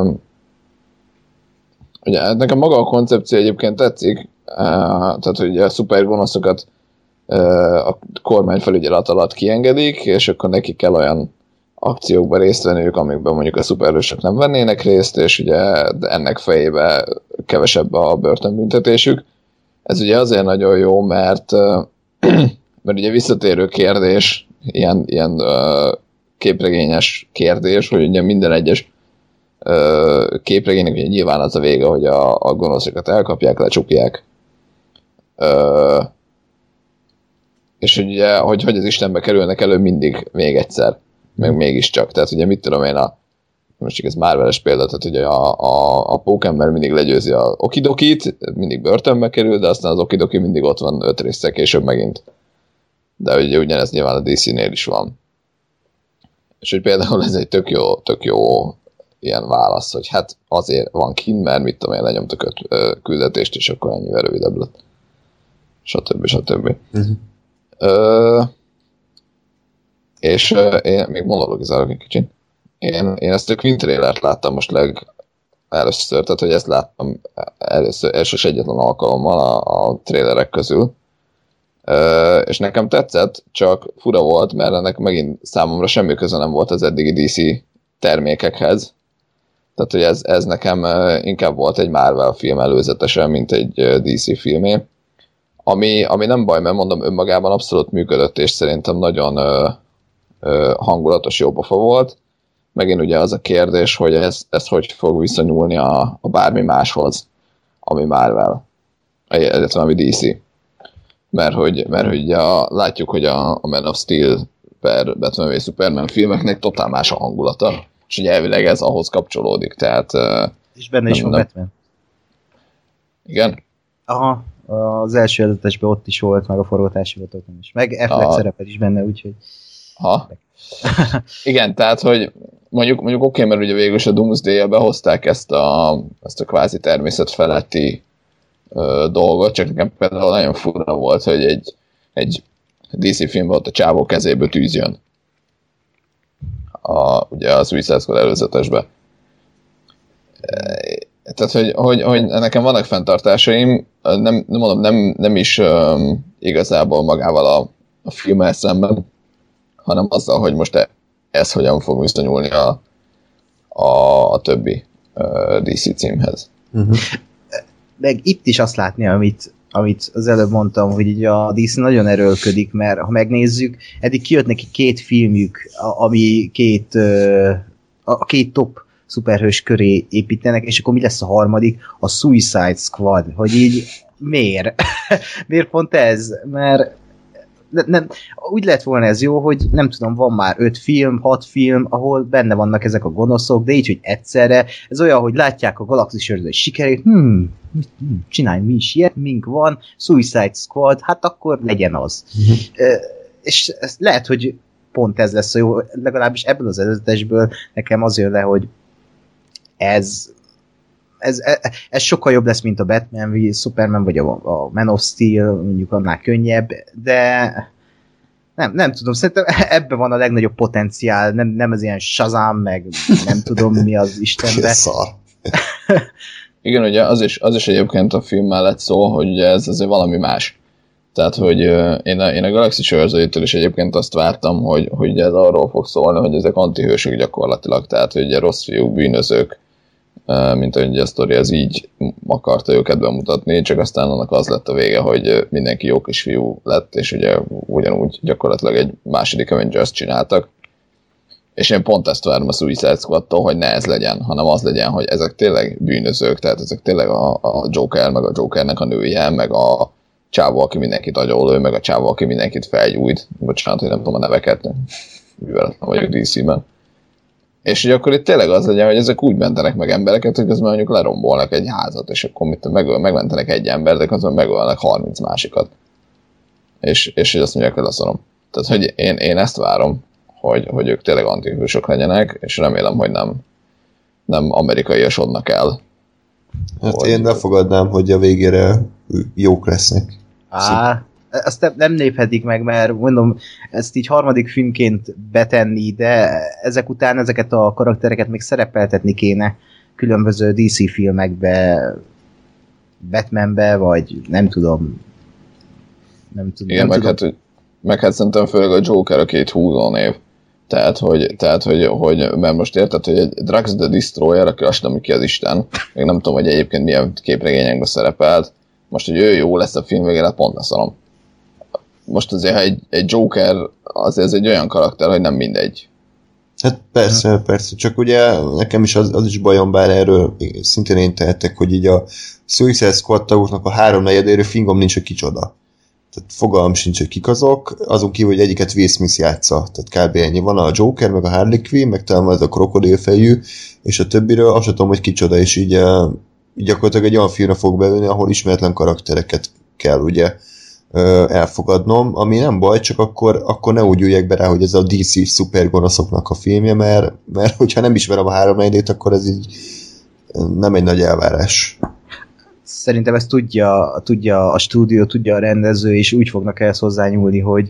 ugye nekem maga a koncepció egyébként tetszik, tehát, hogy a szupergonoszokat a kormányfelügyelet alatt kiengedik, és akkor neki kell olyan akciókban részt venniük, amikben mondjuk a szuperhősök nem vennének részt, és ugye ennek fejébe kevesebb a börtönbüntetésük. Ez ugye azért nagyon jó, mert, mert ugye visszatérő kérdés, ilyen, ilyen képregényes kérdés, hogy ugye minden egyes ö, képregénynek ugye nyilván az a vége, hogy a, a gonoszokat elkapják, lecsukják. Ö, és ugye, hogy, hogy az Istenbe kerülnek elő mindig még egyszer, meg mégiscsak. Tehát ugye mit tudom én a most csak ez Marvel-es példa, tehát ugye a, a, a pókember mindig legyőzi a okidokit, mindig börtönbe kerül, de aztán az okidoki mindig ott van öt részsel később megint. De ugye ugyanez nyilván a DC-nél is van. És hogy például ez egy tök jó, tök jó ilyen válasz, hogy hát azért van kint, mert mit tudom én, lenyomtak öt ö, küldetést, és akkor ennyivel rövidebb lett. Stb. stb. Uh-huh. Ö, és ö, én még monologizálok egy kicsit. Én, én ezt a Queen trailert láttam most leg először, tehát hogy ezt láttam először, első és egyetlen alkalommal a, a trailerek közül. Ö, és nekem tetszett, csak fura volt, mert ennek megint számomra semmi köze nem volt az eddigi DC termékekhez. Tehát, hogy ez, ez nekem inkább volt egy Marvel film előzetesen, mint egy DC filmé. Ami, ami nem baj, mert mondom, önmagában abszolút működött, és szerintem nagyon ö, ö, hangulatos jó pofa volt. Megint ugye az a kérdés, hogy ez, ez hogy fog viszonyulni a, a bármi máshoz, ami Marvel, illetve ami DC. Mert hogy, mert hogy a, látjuk, hogy a, a Man of Steel per Batman v Superman filmeknek totál más a hangulata, és ugye elvileg ez ahhoz kapcsolódik, tehát És benne is Nem, van nem. Batman. igen, Aha, az első előzetesben ott is volt, meg a forgatási voltokon is. Meg Affleck A- szerepel is benne, úgyhogy... Ha. Igen, tehát, hogy mondjuk, mondjuk oké, okay, mert ugye végül is a doomsday behozták ezt a, ezt a kvázi természet feletti ö, dolgot, csak nekem például nagyon fura volt, hogy egy, egy DC filmben ott a csávó kezéből tűz jön. A, ugye a Suicide Squad előzetesbe. E, Tehát, hogy, hogy, hogy nekem vannak fenntartásaim, nem, nem mondom, nem, nem is um, igazából magával a, a filmmel szemben, hanem azzal, hogy most e- ez hogyan fog viszonyulni a, a, a többi uh, DC címhez. Uh-huh. meg itt is azt látni, amit, amit az előbb mondtam, hogy így a DC nagyon erőlködik, mert ha megnézzük, eddig kijött neki két filmjük, ami két, a két top szuperhős köré építenek, és akkor mi lesz a harmadik? A Suicide Squad, hogy így miért? miért pont ez? Mert nem, nem, úgy lett volna ez jó, hogy nem tudom, van már öt film, hat film, ahol benne vannak ezek a gonoszok, de így, hogy egyszerre, ez olyan, hogy látják a galaxis őrző sikerét, hmm, hmm, csinálj mi is ilyet, mink van, Suicide Squad, hát akkor legyen az. Uh, és ez lehet, hogy pont ez lesz a jó, legalábbis ebből az előzetesből nekem az jön le, hogy ez ez, ez, ez sokkal jobb lesz, mint a Batman v Superman, vagy a, a Man of Steel, mondjuk annál könnyebb, de nem, nem tudom, szerintem ebben van a legnagyobb potenciál, nem, nem ez ilyen Shazam, meg nem tudom mi az Istenbe. Igen, ugye az is, az is egyébként a film mellett szól, hogy ugye ez azért valami más. Tehát, hogy én a, én a Galaxy őrzőjétől is egyébként azt vártam, hogy, hogy ez arról fog szólni, hogy ezek antihősök gyakorlatilag, tehát, hogy ugye rossz fiúk, bűnözők, mint ahogy a sztori az így akarta őket bemutatni, csak aztán annak az lett a vége, hogy mindenki jó kisfiú lett, és ugye ugyanúgy gyakorlatilag egy második Avengers csináltak. És én pont ezt várom a Suicide squad hogy ne ez legyen, hanem az legyen, hogy ezek tényleg bűnözők, tehát ezek tényleg a, a Joker, meg a Jokernek a nője, meg a csávó, aki mindenkit agyonlő, meg a csávó, aki mindenkit felgyújt. Bocsánat, hogy nem tudom a neveket, mivel nem vagyok DC-ben és hogy akkor itt tényleg az legyen, hogy ezek úgy mentenek meg embereket, hogy közben mondjuk lerombolnak egy házat, és akkor mit, meg, megmentenek egy embert, de közben megölnek 30 másikat. És, és hogy azt mondják, hogy leszorom. Tehát, hogy én, én ezt várom, hogy, hogy ők tényleg antihősök legyenek, és remélem, hogy nem, nem amerikaiasodnak el. Hát hogy... én befogadnám, hogy a végére jók lesznek. Á, azt nem, nem néphetik meg, mert mondom, ezt így harmadik filmként betenni, de ezek után ezeket a karaktereket még szerepeltetni kéne különböző DC filmekbe, Batmanbe, vagy nem tudom. Nem tudom. Igen, nem meg, tudom. Hát, meg hát szerintem főleg a Joker a két húzó név. Tehát, hogy, tehát hogy, hogy, mert most érted, hogy egy Drax the Destroyer, aki azt nem ki az Isten, még nem tudom, hogy egyébként milyen képregényekben szerepelt, most, hogy ő jó lesz a film végére, pont leszarom most azért, ha egy, egy Joker, az ez egy olyan karakter, hogy nem mindegy. Hát persze, hmm. persze, csak ugye nekem is az, az is bajom, bár erről szintén én tehetek, hogy így a Suicide Squad tagoknak a háromnegyedéről fingom nincs, hogy kicsoda. Tehát fogalm sincs, hogy kik azok, azon kívül, hogy egyiket Will Smith játsza. Tehát kb. ennyi. Van a Joker, meg a Harley Quinn, meg talán ez a krokodilfejű, és a többiről azt tudom, hogy kicsoda, és így, így gyakorlatilag egy olyan filmre fog beülni, ahol ismeretlen karaktereket kell ugye elfogadnom, ami nem baj, csak akkor, akkor ne úgy üljek be rá, hogy ez a DC szupergonoszoknak a filmje, mert, mert hogyha nem ismerem a három egyét, akkor ez így nem egy nagy elvárás. Szerintem ezt tudja, tudja a stúdió, tudja a rendező, és úgy fognak ehhez hozzányúlni, hogy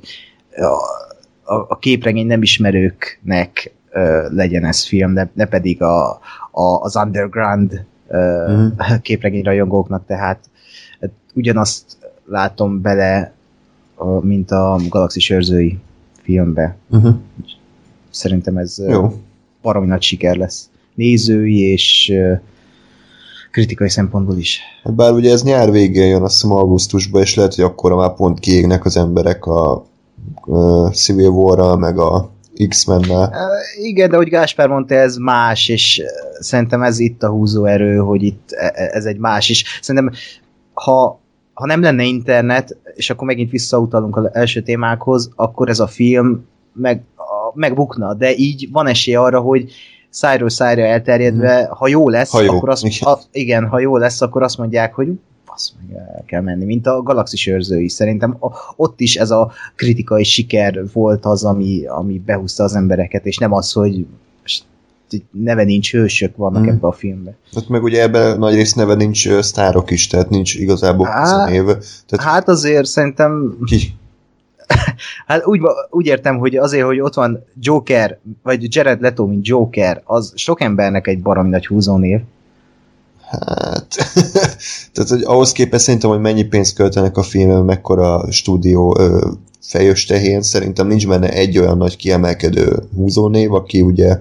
a, a, a képregény nem ismerőknek ö, legyen ez film, ne, ne pedig a, a, az underground ö, mm. képregény rajongóknak, tehát hát ugyanazt látom bele, a, mint a Galaxis őrzői filmbe. Uh-huh. Szerintem ez Jó. baromi nagy siker lesz. Nézői és kritikai szempontból is. Hát bár ugye ez nyár végén jön, azt hiszem augusztusban, és lehet, hogy akkor már pont kiégnek az emberek a uh, Civil war meg a X-mennel. Igen, de hogy Gáspár mondta, ez más, és szerintem ez itt a húzóerő, hogy itt e, e, ez egy más, és szerintem ha ha nem lenne internet, és akkor megint visszautalunk az első témákhoz, akkor ez a film meg, a, megbukna, de így van esély arra, hogy szájról szájra elterjedve, hmm. ha jó lesz, ha jó. akkor azt, ha, igen, ha jó lesz, akkor azt mondják, hogy azt meg el kell menni, mint a galaxis őrzői. Szerintem a, ott is ez a kritikai siker volt az, ami, ami behúzta az embereket, és nem az, hogy neve nincs hősök vannak mm. ebbe a filmbe. Hát meg ugye ebben nagy rész neve nincs sztárok is, tehát nincs igazából Há, év. Tehát... Hát azért szerintem... Ki? hát úgy, úgy értem, hogy azért, hogy ott van Joker, vagy Jared Leto, mint Joker, az sok embernek egy baromi nagy húzónév. Hát, tehát hogy ahhoz képest szerintem, hogy mennyi pénzt költenek a filmben, mekkora stúdió ö, fejös tehén, szerintem nincs benne egy olyan nagy kiemelkedő húzónév, aki ugye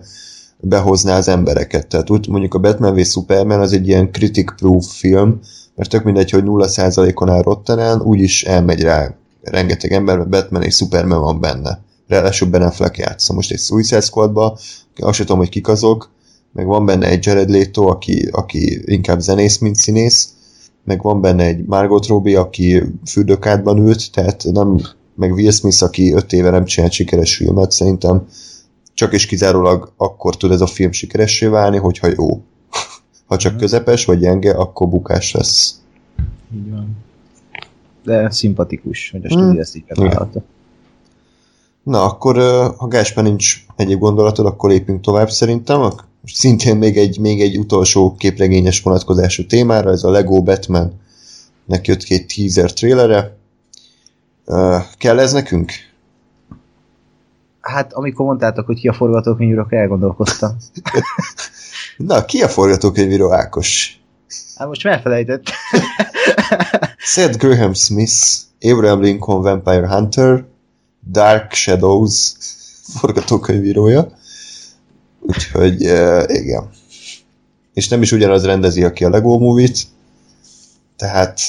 behozná az embereket. Tehát úgy mondjuk a Batman v Superman az egy ilyen critic-proof film, mert tök mindegy, hogy 0%-on áll Rottenen, úgyis elmegy rá rengeteg ember, mert Batman és Superman van benne. Ráadásul Ben Affleck játsza. Most egy Suicide Squadba, azt tudom, hogy kik azok, meg van benne egy Jared Leto, aki, aki inkább zenész, mint színész, meg van benne egy Margot Robbie, aki fürdőkádban ült, tehát nem, meg Will Smith, aki öt éve nem csinált sikeres filmet, szerintem csak és kizárólag akkor tud ez a film sikeressé válni, hogyha jó. Ha csak közepes vagy gyenge, akkor bukás lesz. Így van. De szimpatikus, hogy a Hmm. stúdió ezt így bevállalta. Na, akkor ha Gásper nincs egyéb gondolatod, akkor lépjünk tovább szerintem. Szintén még egy, még egy utolsó képregényes vonatkozású témára, ez a Lego Batman nek jött két teaser trailere. Ö, Kell ez nekünk? Hát, amikor mondtátok, hogy ki a forgatókönyvíró, akkor elgondolkoztam. Na, ki a forgatókönyvíró Ákos? Hát most elfelejtett. Seth Graham Smith, Abraham Lincoln Vampire Hunter, Dark Shadows forgatókönyvírója. Úgyhogy uh, igen. És nem is ugyanaz rendezi, aki a Lego Movie-t. Tehát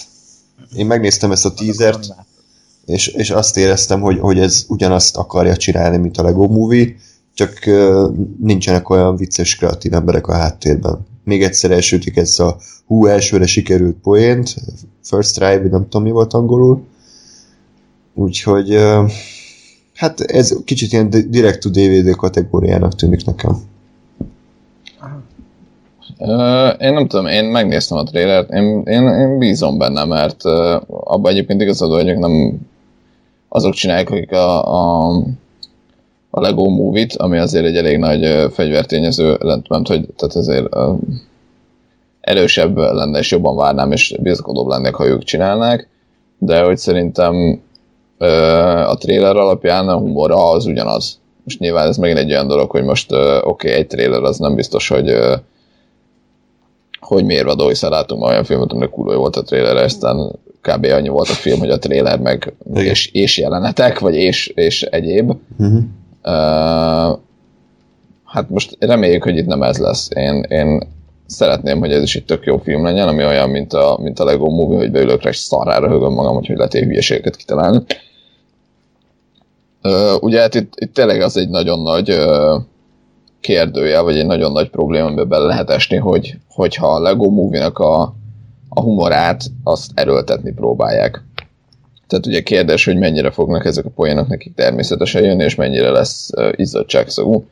én megnéztem ezt a teasert, és, és azt éreztem, hogy, hogy ez ugyanazt akarja csinálni, mint a Lego Movie, csak nincsenek olyan vicces, kreatív emberek a háttérben. Még egyszer elsütik ezt a hú, elsőre sikerült poént, first try, vagy nem tudom mi volt angolul. Úgyhogy hát ez kicsit ilyen di- direct to DVD kategóriának tűnik nekem. Én nem tudom, én megnéztem a trailert, én, én, én bízom benne, mert abban egyébként igazad vagyok, nem azok csinálják, akik a, a, a Lego Movie-t, ami azért egy elég nagy fegyvertényező, ment, hogy tehát azért uh, erősebb lenne, és jobban várnám, és bizakodóbb lennék, ha ők csinálnák, de hogy szerintem a trailer alapján a humora az ugyanaz. Most nyilván ez megint egy olyan dolog, hogy most oké, okay, egy trailer az nem biztos, hogy hogy mérvadó, hiszen látunk olyan filmet, aminek kurva jó volt a trailer, aztán kb. annyi volt a film, hogy a trailer meg Igen. és, és jelenetek, vagy és, és egyéb. Uh-huh. Uh, hát most reméljük, hogy itt nem ez lesz. Én, én szeretném, hogy ez is egy tök jó film legyen, ami olyan, mint a, mint a Lego Movie, hogy beülök rá, és szarrára högöm magam, hogy lehet egy hülyeségeket kitalálni. Uh, ugye hát itt, itt tényleg az egy nagyon nagy uh, kérdője, vagy egy nagyon nagy probléma, amiben bele lehet esni, hogy, hogyha a Lego Movie-nak a, a humorát azt erőltetni próbálják. Tehát ugye kérdés, hogy mennyire fognak ezek a poénok nekik természetesen jönni, és mennyire lesz uh, izzadságszagú.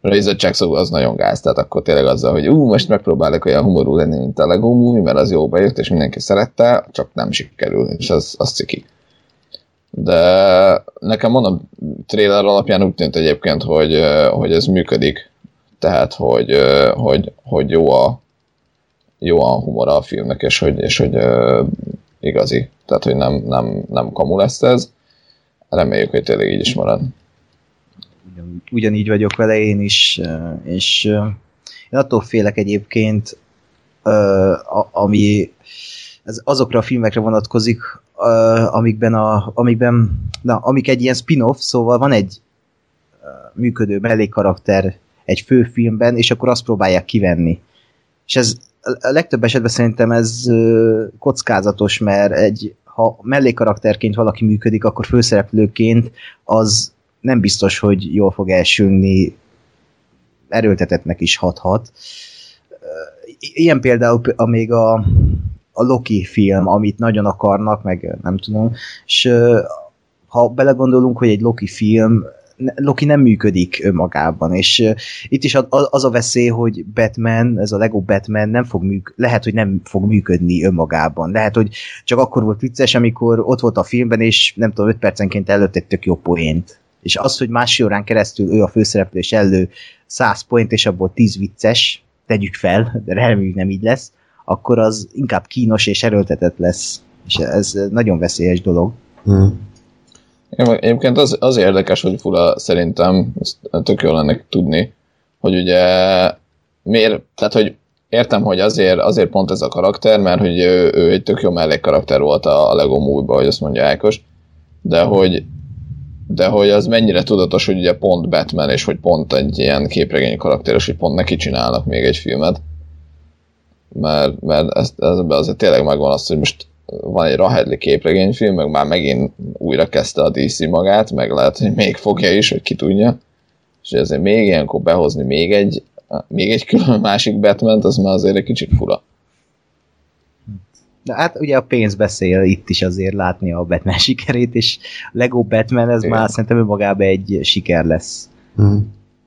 A izzadságszagú az nagyon gáz, tehát akkor tényleg azzal, hogy ú, most megpróbálok olyan humorú lenni, mint a Lego Movie, mert az jó bejött, és mindenki szerette, csak nem sikerül, és az, az ciki. De nekem mondom, trailer alapján úgy tűnt egyébként, hogy, hogy ez működik. Tehát, hogy, hogy, hogy jó a jó a humora a filmnek, és hogy, és hogy igazi. Tehát, hogy nem, nem, nem kamu lesz ez. Reméljük, hogy tényleg így is marad. Ugyan, ugyanígy vagyok vele én is, és én attól félek egyébként, ami ez azokra a filmekre vonatkozik, amikben, a, amikben na, amik egy ilyen spin-off, szóval van egy működő mellékkarakter egy főfilmben, és akkor azt próbálják kivenni. És ez a legtöbb esetben szerintem ez kockázatos, mert egy, ha mellékkarakterként valaki működik, akkor főszereplőként az nem biztos, hogy jól fog elsülni, erőltetetnek is hathat. Ilyen például a még a, a Loki film, amit nagyon akarnak, meg nem tudom, és ha belegondolunk, hogy egy Loki film Loki nem működik önmagában, és itt is az a veszély, hogy Batman, ez a Lego Batman nem fog műk, lehet, hogy nem fog működni önmagában. Lehet, hogy csak akkor volt vicces, amikor ott volt a filmben, és nem tudom, 5 percenként előtt egy tök jó poént. És az, hogy másfél órán keresztül ő a főszereplő, és elő 100 point, és abból 10 vicces, tegyük fel, de reméljük nem így lesz, akkor az inkább kínos és erőltetett lesz. És ez nagyon veszélyes dolog. Hmm. Egyébként az, az érdekes, hogy fura szerintem, ezt tök jó lenne tudni, hogy ugye miért, tehát hogy értem, hogy azért, azért pont ez a karakter, mert hogy ő, ő egy tök jó mellékkarakter volt a Lego movie hogy azt mondja Ákos, de hogy de hogy az mennyire tudatos, hogy ugye pont Batman, és hogy pont egy ilyen képregény karakter, és hogy pont neki csinálnak még egy filmet. Mert, mert ez, ezben azért tényleg megvan az, hogy most van egy Rahedli képregényfilm, meg már megint újra kezdte a DC magát, meg lehet, hogy még fogja is, hogy ki tudja. És ezért még ilyenkor behozni még egy, még egy külön másik batman az már azért egy kicsit fura. De hát ugye a pénz beszél itt is azért látni a Batman sikerét, és Lego Batman ez Igen. már szerintem önmagában egy siker lesz. Hm.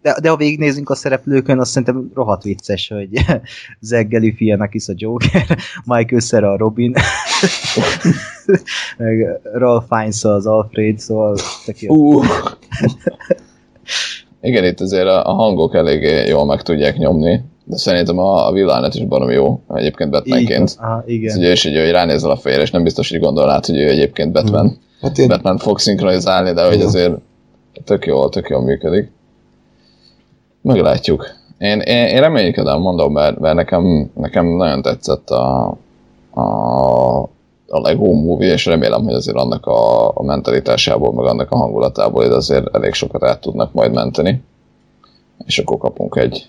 De, de ha végignézünk a szereplőkön, azt szerintem rohadt vicces, hogy Zach Galifianakis a Joker, Michael Cera a Robin, meg Ralph Fiennes az Alfred, szóval. Uh. Igen, itt azért a, a hangok eléggé jól meg tudják nyomni, de szerintem a, a villánet is barom jó, egyébként. Batmanként. Ez igen. ugye is egy, hogy ránézel a fejére, és nem biztos, hogy gondolnád, hogy ő egyébként Batman. Hát én, Batman fog szinkronizálni, de hogy Igen. azért tök jól, tök jól működik. Meglátjuk. Én, én, én reménykedem, mondom, mert, mert nekem, nekem nagyon tetszett a, a, a Lego Movie, és remélem, hogy azért annak a, a mentalitásából, meg annak a hangulatából ide azért elég sokat át tudnak majd menteni. És akkor kapunk egy,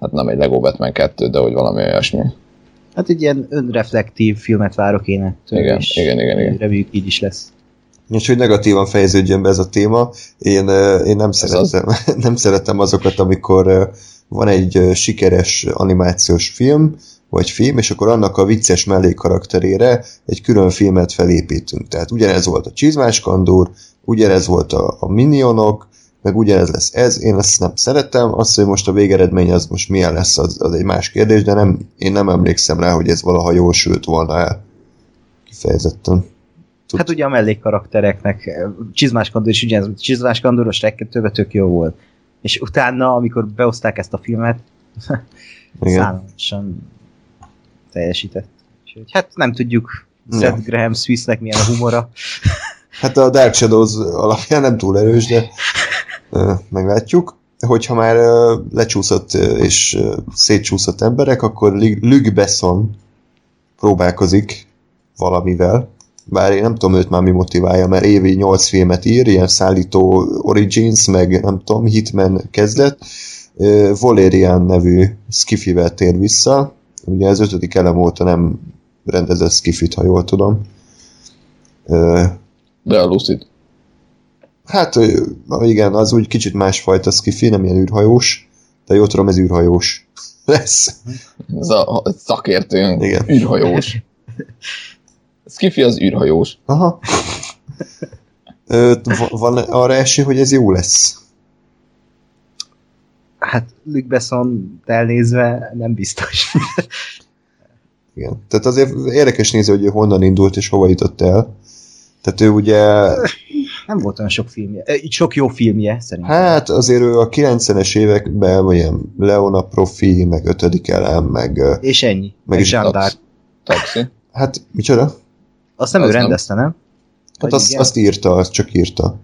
hát nem egy Lego Batman 2, de hogy valami olyasmi. Hát egy ilyen önreflektív filmet várok én ettől, Igen, és igen, igen, igen. reméljük így is lesz. És hogy negatívan fejeződjön be ez a téma, én, én nem, az? szeretem, nem szeretem azokat, amikor van egy sikeres animációs film, vagy film, és akkor annak a vicces mellékkarakterére egy külön filmet felépítünk. Tehát ugyanez volt a Csizmás Kandúr, ugyanez volt a, a Minionok, meg ugyanez lesz ez, én ezt nem szeretem, azt, hogy most a végeredmény az most milyen lesz, az, az egy más kérdés, de nem, én nem emlékszem rá, hogy ez valaha jól sült volna el. Kifejezetten. Tud- Hát ugye a mellékkaraktereknek, eh, Csizmás Kandor is ugyanez, Csizmás Kandoros Rekkedőbe tök jó volt. És utána, amikor beoszták ezt a filmet, szállalmasan teljesített. Úgyhogy, hát nem tudjuk Ja. Seth Graham Swissnek milyen a humora. Hát a Dark Shadows alapján nem túl erős, de meglátjuk. Hogyha már lecsúszott és szétcsúszott emberek, akkor Luc Besson próbálkozik valamivel. Bár én nem tudom őt már mi motiválja, mert évi 8 filmet ír, ilyen szállító Origins, meg nem tudom, Hitman kezdett. Valerian nevű skifivel tér vissza. Ugye az ötödik elem óta nem rendezett skifit, ha jól tudom. De a Lucid. Hát igen, az úgy kicsit másfajta skifi, nem ilyen űrhajós, de jól tudom, ez űrhajós lesz. Ez a szakértőnk. Igen. űrhajós. Skiffy az űrhajós. Aha. Ö, va- van arra esély, hogy ez jó lesz? Hát Luc Besson elnézve nem biztos. Igen. Tehát azért érdekes nézni, hogy honnan indult és hova jutott el. Tehát ő ugye, nem volt olyan sok filmje. Így sok jó filmje, szerintem. hát azért ő a 90-es években, ilyen Leona Profi, meg ötödik elem, meg És ennyi. Meg Meg is d'Arc. Taxi. hát micsoda? Azt nem Az ő rendezte, nem? Hát azt, azt írta, azt csak írta.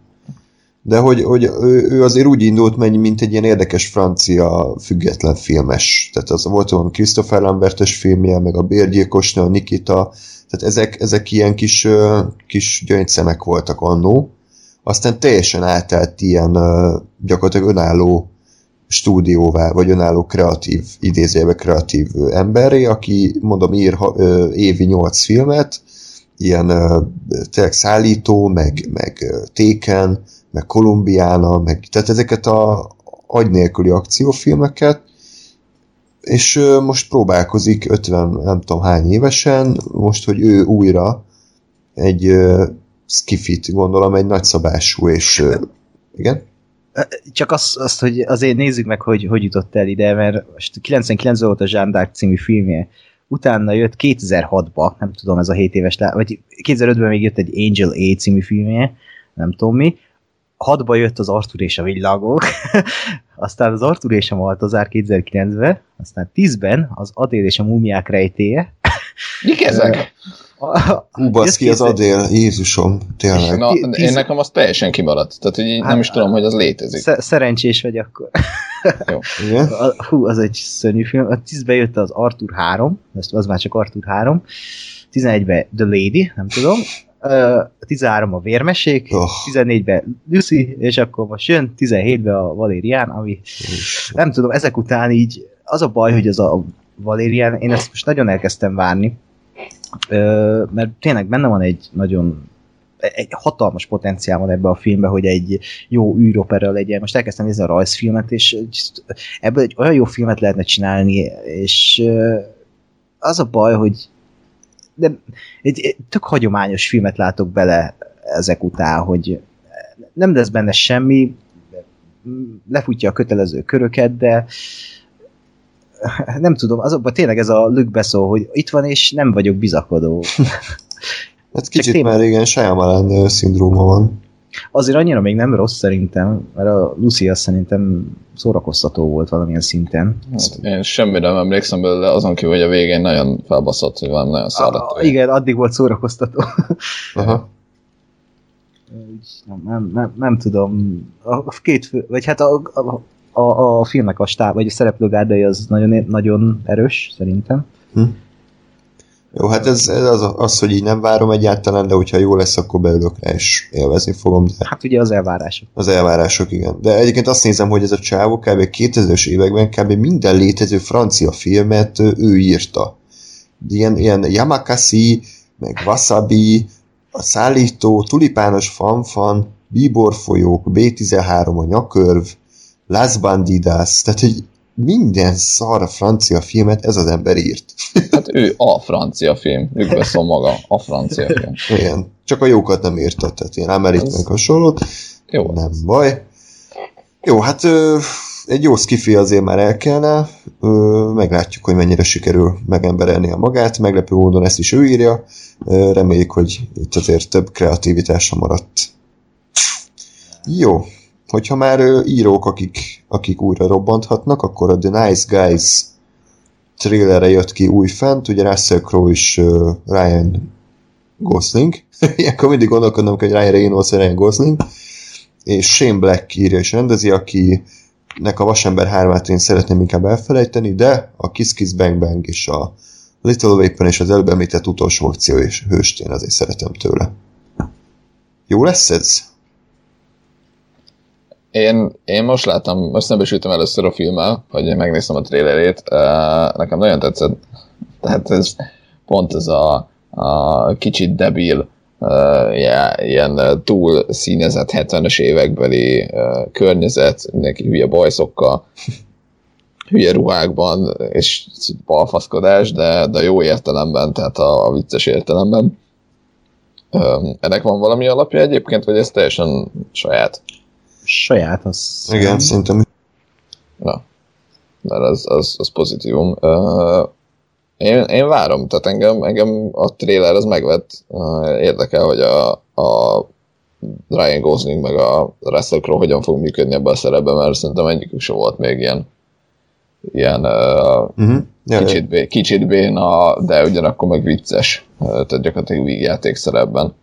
De hogy, hogy ő, ő azért úgy indult, meg, mint egy ilyen érdekes francia független filmes. Tehát az volt olyan Christopher Lambertes filmje, meg a Bérgyilkosnő, a Nikita, tehát ezek, ezek ilyen kis, kis gyöngyszemek voltak annó. Aztán teljesen átállt ilyen gyakorlatilag önálló stúdióvá, vagy önálló kreatív, idézőjelben kreatív emberré, aki, mondom, ír évi nyolc filmet, ilyen tényleg szállító, meg, meg téken, meg Kolumbiána, meg, tehát ezeket a agy nélküli akciófilmeket, és most próbálkozik 50, nem tudom hány évesen, most, hogy ő újra egy skifit, gondolom, egy nagyszabású, és igen? Csak azt, azt, hogy azért nézzük meg, hogy hogy jutott el ide, mert most 99 volt a d'Arc című filmje. Utána jött 2006-ba, nem tudom, ez a 7 éves, vagy 2005-ben még jött egy Angel A című filmje, nem tudom mi. 6-ba jött az Arthur és a villagok, aztán az Arthur és a Maltazár 2009-ben, aztán 10-ben az Adél és a mumiák rejtéje. Mik ezek? Hú, baszki, az Adél, Jézusom, tényleg. Na, én nekem az teljesen kimaradt. Tehát, hogy így nem Hát- is tudom, hogy az létezik. Sze- szerencsés vagy akkor. Igen? A- Hú, az egy szörnyű film. A 10-ben jött az Arthur 3, az, az már csak Arthur 3. 11-ben The Lady, nem tudom. Ö, 13 a Vérmesék, Oh. 14-ben Lucy, és akkor most jön 17-ben a Valérián, ami nem tudom, ezek után így az a baj, hogy az a Valérián, én ezt most nagyon elkezdtem várni, mert tényleg benne van egy nagyon egy hatalmas potenciál van ebbe a filmbe, hogy egy jó űropera legyen. Most elkezdtem nézni a rajzfilmet, és ebből egy olyan jó filmet lehetne csinálni, és az a baj, hogy de egy, egy tök hagyományos filmet látok bele ezek után, hogy nem lesz benne semmi, lefutja a kötelező köröket, de nem tudom, azokban tényleg ez a Luke beszól, hogy itt van, és nem vagyok bizakodó. Hát kicsit tényleg... már régen Shyamalan szindróma van. Azért annyira még nem rossz szerintem, mert a Lucy az szerintem szórakoztató volt valamilyen szinten. Hát, én semmire nem emlékszem belőle, azon kívül, hogy a végén nagyon felbaszott, hogy valami nagyon száradt. Igen, addig volt szórakoztató. Aha. Nem, nem, nem, nem tudom. A két fő, vagy hát a, a, a, a filmnek a stáb, vagy a szereplőgárdai az nagyon, nagyon erős, szerintem. Hm. Jó, hát ez, ez az, az, hogy így nem várom egyáltalán, de hogyha jó lesz, akkor beülök rá, és élvezni fogom. De hát ugye az elvárások. Az elvárások, igen. De egyébként azt nézem, hogy ez a csávó kb. 2000-es években kb. minden létező francia filmet ő írta. Ilyen, ilyen Yamakasi, meg Wasabi, a szállító, tulipános fanfan, bíborfolyók, B13 a nyakörv, Las Bandidas, tehát hogy minden szar francia filmet ez az ember írt. Hát ő a francia film, ők beszél maga, a francia film. Igen, csak a jókat nem írta, tehát ilyen amerikai meg hasonlót. Jó. Nem baj. Jó, hát ö, egy jó skifi azért már el kellene, ö, meglátjuk, hogy mennyire sikerül megemberelni a magát, meglepő módon ezt is ő írja, ö, reméljük, hogy itt azért több kreativitása maradt. Jó, hogyha már írók, akik, akik újra robbanthatnak, akkor a The Nice Guys trailerre jött ki új fent, ugye Russell Crowe és Ryan Gosling. Ilyenkor mindig gondolkodom, hogy Ryan Reynolds Ryan Gosling. És Shane Black írja és rendezi, aki nek a Vasember 3 én szeretném inkább elfelejteni, de a Kiss Kiss Bang Bang és a Little Weapon és az előbb említett utolsó akció és hőst én azért szeretem tőle. Jó lesz ez? Én, én most láttam, most szembesültem először a filmmel, hogy megnéztem a trailerét, uh, nekem nagyon tetszett. Tehát ez pont ez a, a kicsit debil, uh, ilyen túl színezett 70-es évekbeli uh, környezet, neki hülye bajszokkal, hülye ruhákban, és balfaszkodás, de, de jó értelemben, tehát a, a vicces értelemben. Um, ennek van valami alapja egyébként, vagy ez teljesen saját? Saját, az... Igen, szerintem. Na, mert az, az, az pozitívum. Uh, én, én várom, tehát engem, engem a trailer az megvett. Uh, érdekel, hogy a, a Ryan Gosling meg a Russell Crowe hogyan fog működni ebben a szerepben, mert szerintem egyikük sem volt még ilyen ilyen uh, uh-huh. ja, kicsit, bé, kicsit béna, de ugyanakkor meg vicces, tehát gyakorlatilag vígjáték szerepben.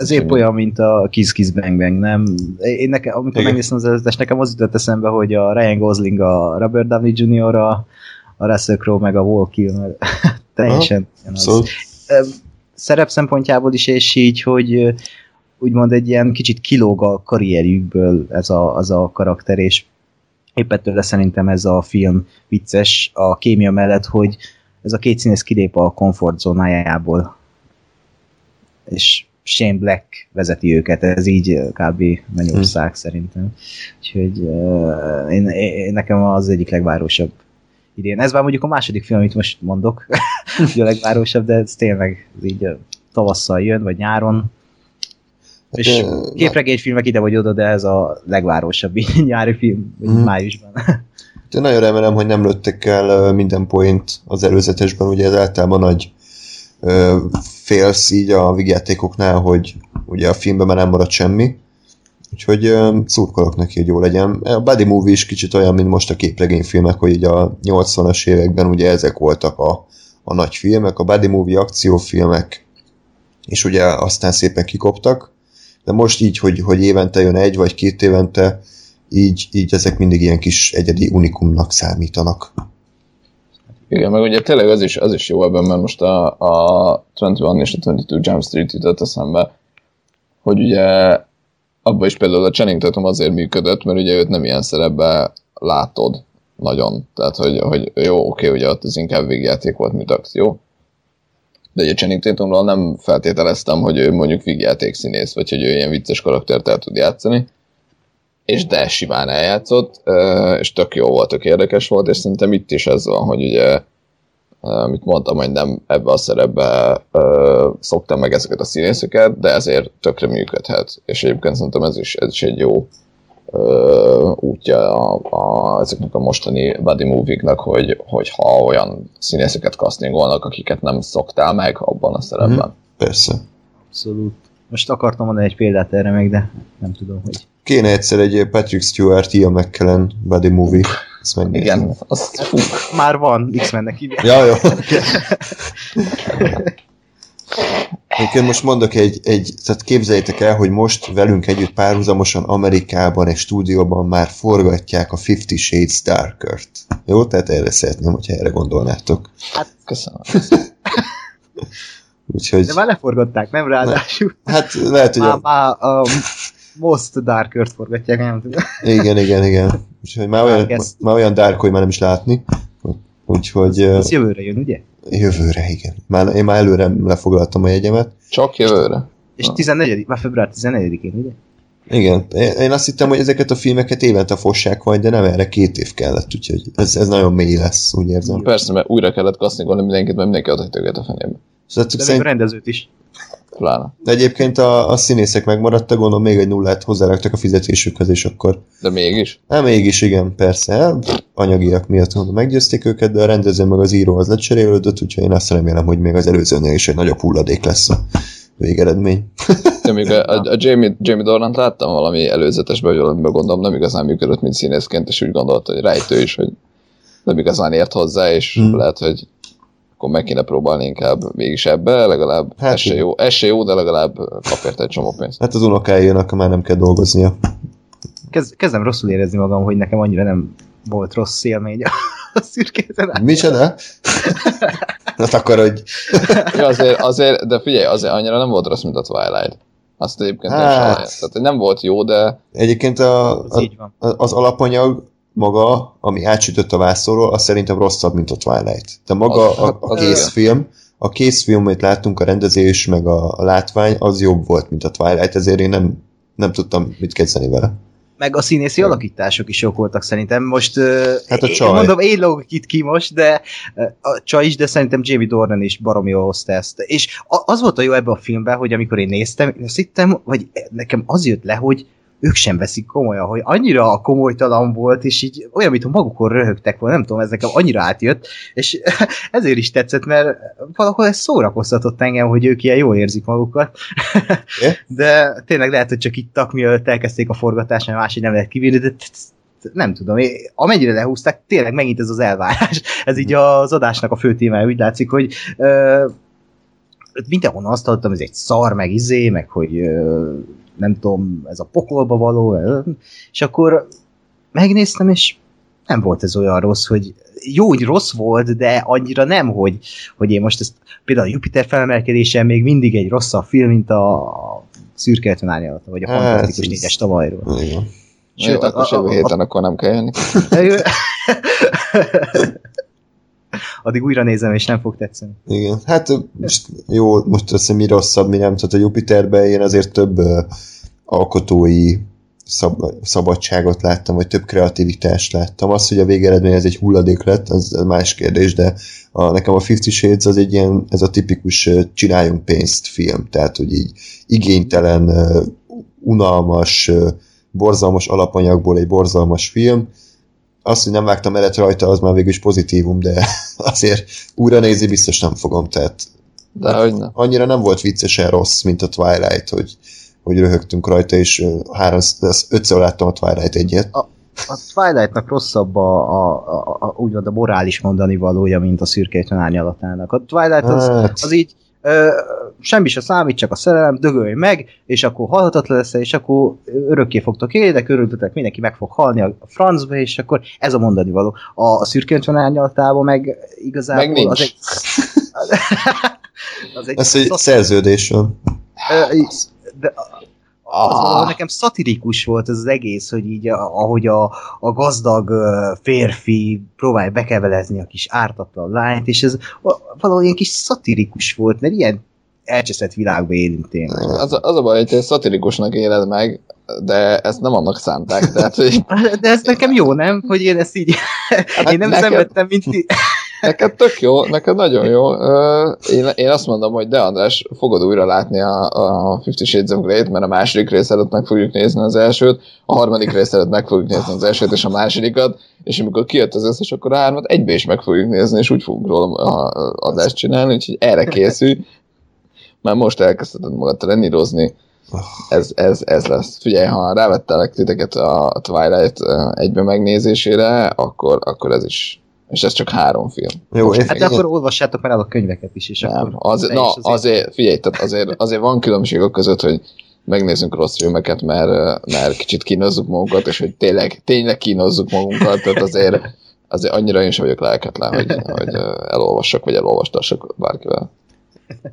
Ez épp olyan, mint a Kiss Kiss Bang Bang, nem? Én nekem, amikor megnéztem az előzetes, nekem az jutott eszembe, hogy a Ryan Gosling a Robert Downey Jr., a, a Russell Crowe meg a Wall Kilmer. Teljesen. Szóval. Szerep szempontjából is, és így, hogy úgymond egy ilyen kicsit kilóg a karrierjükből ez a, az a karakter, és éppen tőle szerintem ez a film vicces a kémia mellett, hogy ez a két színész kilép a komfortzónájából. És Shane Black vezeti őket, ez így kb. Mennyország hmm. szerintem. Úgyhogy uh, én, én, nekem az egyik legvárosabb idén. Ez már mondjuk a második film, amit most mondok, a legvárosabb, de ez tényleg így tavasszal jön, vagy nyáron. És képregényfilmek ide vagy oda, de ez a legvárosabb nyári film, hmm. májusban. Én nagyon remélem, hogy nem lőttek el minden point az előzetesben, ugye ez általában nagy félsz így a vigyátékoknál, hogy ugye a filmben már nem marad semmi, úgyhogy szurkolok neki, hogy jó legyen. A Buddy Movie is kicsit olyan, mint most a képregényfilmek, hogy így a 80-as években ugye ezek voltak a, a nagy filmek, a Buddy Movie akciófilmek, és ugye aztán szépen kikoptak, de most így, hogy, hogy évente jön egy vagy két évente, így, így ezek mindig ilyen kis egyedi unikumnak számítanak. Igen, meg ugye tényleg az is, az is jó ebben, mert most a, a 21 és a 22 Jump Street jutott eszembe, hogy ugye abban is például a Channing Tatum azért működött, mert ugye őt nem ilyen szerepbe látod nagyon. Tehát, hogy, hogy jó, oké, ugye ott az inkább végjáték volt, mint akció. De ugye Channing Tatumról nem feltételeztem, hogy ő mondjuk végjáték színész, vagy hogy ő ilyen vicces karaktert el tud játszani és de simán eljátszott, és tök jó volt, tök érdekes volt, és szerintem itt is ez van, hogy ugye amit mondtam, hogy nem ebbe a szerepbe ö, szoktam meg ezeket a színészeket, de ezért tökre működhet. És egyébként szerintem ez is, ez is egy jó ö, útja a, a, ezeknek a mostani buddy movie hogy, hogy ha olyan színészeket castingolnak, akiket nem szoktál meg abban a szerepben. Mm-hmm. Persze. Abszolút. Most akartam mondani egy példát erre meg, de nem tudom, hogy... Kéne egyszer egy Patrick Stewart, Ian McKellen buddy movie. Ezt megnézem. Igen, azt fú. Már van, X-mennek hívják. Ja, jó. Egyébként most mondok egy, egy, tehát képzeljétek el, hogy most velünk együtt párhuzamosan Amerikában egy stúdióban már forgatják a Fifty Shades Darker-t. Jó? Tehát erre szeretném, hogyha erre gondolnátok. Köszönöm. Úgyhogy, De már leforgatták, nem ráadásul. hát lehet, hogy Már, a, már a Most Darkert forgatják, nem tudom. igen, igen, igen. Úgyhogy már olyan, Elkezd. már olyan dark, hogy már nem is látni. Úgyhogy Ez jövőre jön, ugye? jövőre, igen. Már, én már előre lefoglaltam a jegyemet. Csak jövőre. És 14 már február 14-én, ugye? Igen, én azt hittem, hogy ezeket a filmeket évente fossák majd, de nem erre két év kellett, úgyhogy ez, ez nagyon mély lesz, úgy érzem. Persze, mert újra kellett castingolni mindenkit, mert mindenki adott őket a fenébe. Szóval De még a szerint, rendezőt is. Pláne. de egyébként a, a színészek megmaradtak, gondolom még egy nullát hozzáraktak a fizetésükhez, és akkor De mégis. Hát mégis igen, persze, anyagiak miatt mondom, meggyőzték őket, de a rendező meg az író az lecserélődött, úgyhogy én azt remélem, hogy még az előzőnél is egy nagyobb hulladék lesz a végeredmény. De még a, a, a Jamie, Jamie Dornant láttam valami előzetesben, hogy valamiben gondolom nem igazán működött, mint színészként, és úgy gondolta, hogy rejtő is, hogy nem igazán ért hozzá, és Hmm. lehet, hogy akkor meg kéne próbálni inkább mégis ebbe, legalább Hát ez se jó, ez se jó, de legalább kap érte egy csomó pénzt. Hát az unokái jönnek, már nem kell dolgoznia. Kezd, kezdem rosszul érezni magam, hogy nekem annyira nem volt rossz élmény a szürkészen. Micsoda? Hát akkor, hogy Ja, azért, azért, de figyelj, azért annyira nem volt rossz, mint a Twilight. Azt egyébként hát. Hát. nem Tehát nem volt jó, de egyébként a, a, az alapanyag maga, ami átsütött a vászorról, az szerintem rosszabb, mint a Twilight. De maga Az- a, a az készfilm, a készfilm, amit láttunk, a rendezés, meg a, a látvány, az jobb volt, mint a Twilight, ezért én nem, nem tudtam mit kezdeni vele. Meg a színészi alakítások is jók voltak szerintem. Most Hát a én, csaj. mondom, én lógok itt ki most, de a csaj is, de szerintem Jamie Dornan is baromi jól hozta ezt. És az volt a jó ebben a filmben, hogy amikor én néztem, én azt hittem, vagy nekem az jött le, hogy ők sem veszik komolyan, hogy annyira komolytalan volt, és így olyan, mintha magukon röhögtek volna, nem tudom, ez nekem annyira átjött, és ezért is tetszett, mert valahol ez szórakoztatott engem, hogy ők ilyen jól érzik magukat. De tényleg lehet, hogy csak ittak, mielőtt elkezdték a forgatást, mert máshogy nem lehet kibírni, de nem tudom, amennyire lehúzták, tényleg megint ez az elvárás. Ez így az adásnak a fő témája, úgy látszik, hogy mindenhonnan azt hallottam, ez egy szar, meg izé, meg hogy ö, nem tudom, ez a pokolba való, és akkor megnéztem, és nem volt ez olyan rossz, hogy jó, hogy rossz volt, de annyira nem, hogy, hogy én most ezt például a Jupiter felemelkedésen még mindig egy rosszabb film, mint a szürke 50 árnyalata, vagy a Hát, fantasztikus négyes tavalyról. Igen. Sőt, Jó, akkor jövő héten akkor nem kell jönni. Addig újra nézem, és nem fog tetszeni. Igen, hát most, jó, most azt hiszem, mi rosszabb, mi nem, tehát a Jupiterben én azért több uh, alkotói szab, szabadságot láttam, vagy több kreativitást láttam. Az, hogy a végeredmény ez egy hulladék lett, az más kérdés, de a, nekem a Fifty Shades az egy ilyen, ez a tipikus csináljunk pénzt film, tehát hogy így igénytelen, unalmas, borzalmas alapanyagból egy borzalmas film, azt, hogy nem vágtam elet rajta, az már végül is pozitívum, de azért újra nézi biztos nem fogom, tehát De hogy ne. annyira nem volt viccesen rossz, mint a Twilight, hogy, hogy röhögtünk rajta, és három, az ötször láttam a Twilight egyet. A Twilightnak rosszabb a, a, a, a, úgymond a morális mondani valója, mint a szürke 50 árnyalatának. A Twilight az, Hát. az így ö, semmi se számít, csak a szerelem, dögölj meg, és akkor halhatatlan lesz, és akkor örökké fogtok élni, de körülöttetek mindenki meg fog halni a francba, és akkor ez a mondani való. A, a szürke 50 árnyalatában meg igazából Meg nincs. az egy... az egy Ez egy szerződés van. Ö, de az valahol nekem szatirikus volt ez az egész, hogy így a, ahogy a, a gazdag férfi próbálja bekevelezni a kis ártatlan lányt, és ez valahol ilyen kis szatirikus volt, mert ilyen elcseszett világba élünk tényleg. Az, az a baj, hogy te szatirikusnak éled meg, de ezt nem annak szánták. Tehát, hogy De ez nekem jó, nem? Hogy én ezt így... Hát én nem neked- szenvedtem, mint ti. Neked tök jó, neked nagyon jó. Én, én azt mondom, hogy de András, fogod újra látni a, a Fifty Shades of Grey-t, mert a második rész előtt meg fogjuk nézni az elsőt, a harmadik rész előtt meg fogjuk nézni az elsőt és a másodikat, és amikor kijött az összes, akkor a hármat egybe is meg fogjuk nézni, és úgy fogunk róla adást csinálni, úgyhogy erre készülj. Már most elkezdheted magad trenírozni, ez, ez, ez lesz. Figyelj, ha rávettelek titeket a Twilight egybe megnézésére, akkor, akkor ez is és ez csak három film. Jó, Most, hát én... akkor olvassátok már el a könyveket is, és nem, akkor... Az, na, azért... azért, figyelj, tehát azért, azért van különbség a között, hogy megnézzünk rossz filmeket, mert, mert kicsit kínozzuk magunkat, és hogy tényleg, tényleg kínozzuk magunkat, tehát azért, azért annyira én sem vagyok lelketlen, hogy, hogy elolvassak, vagy elolvastassak bárkivel.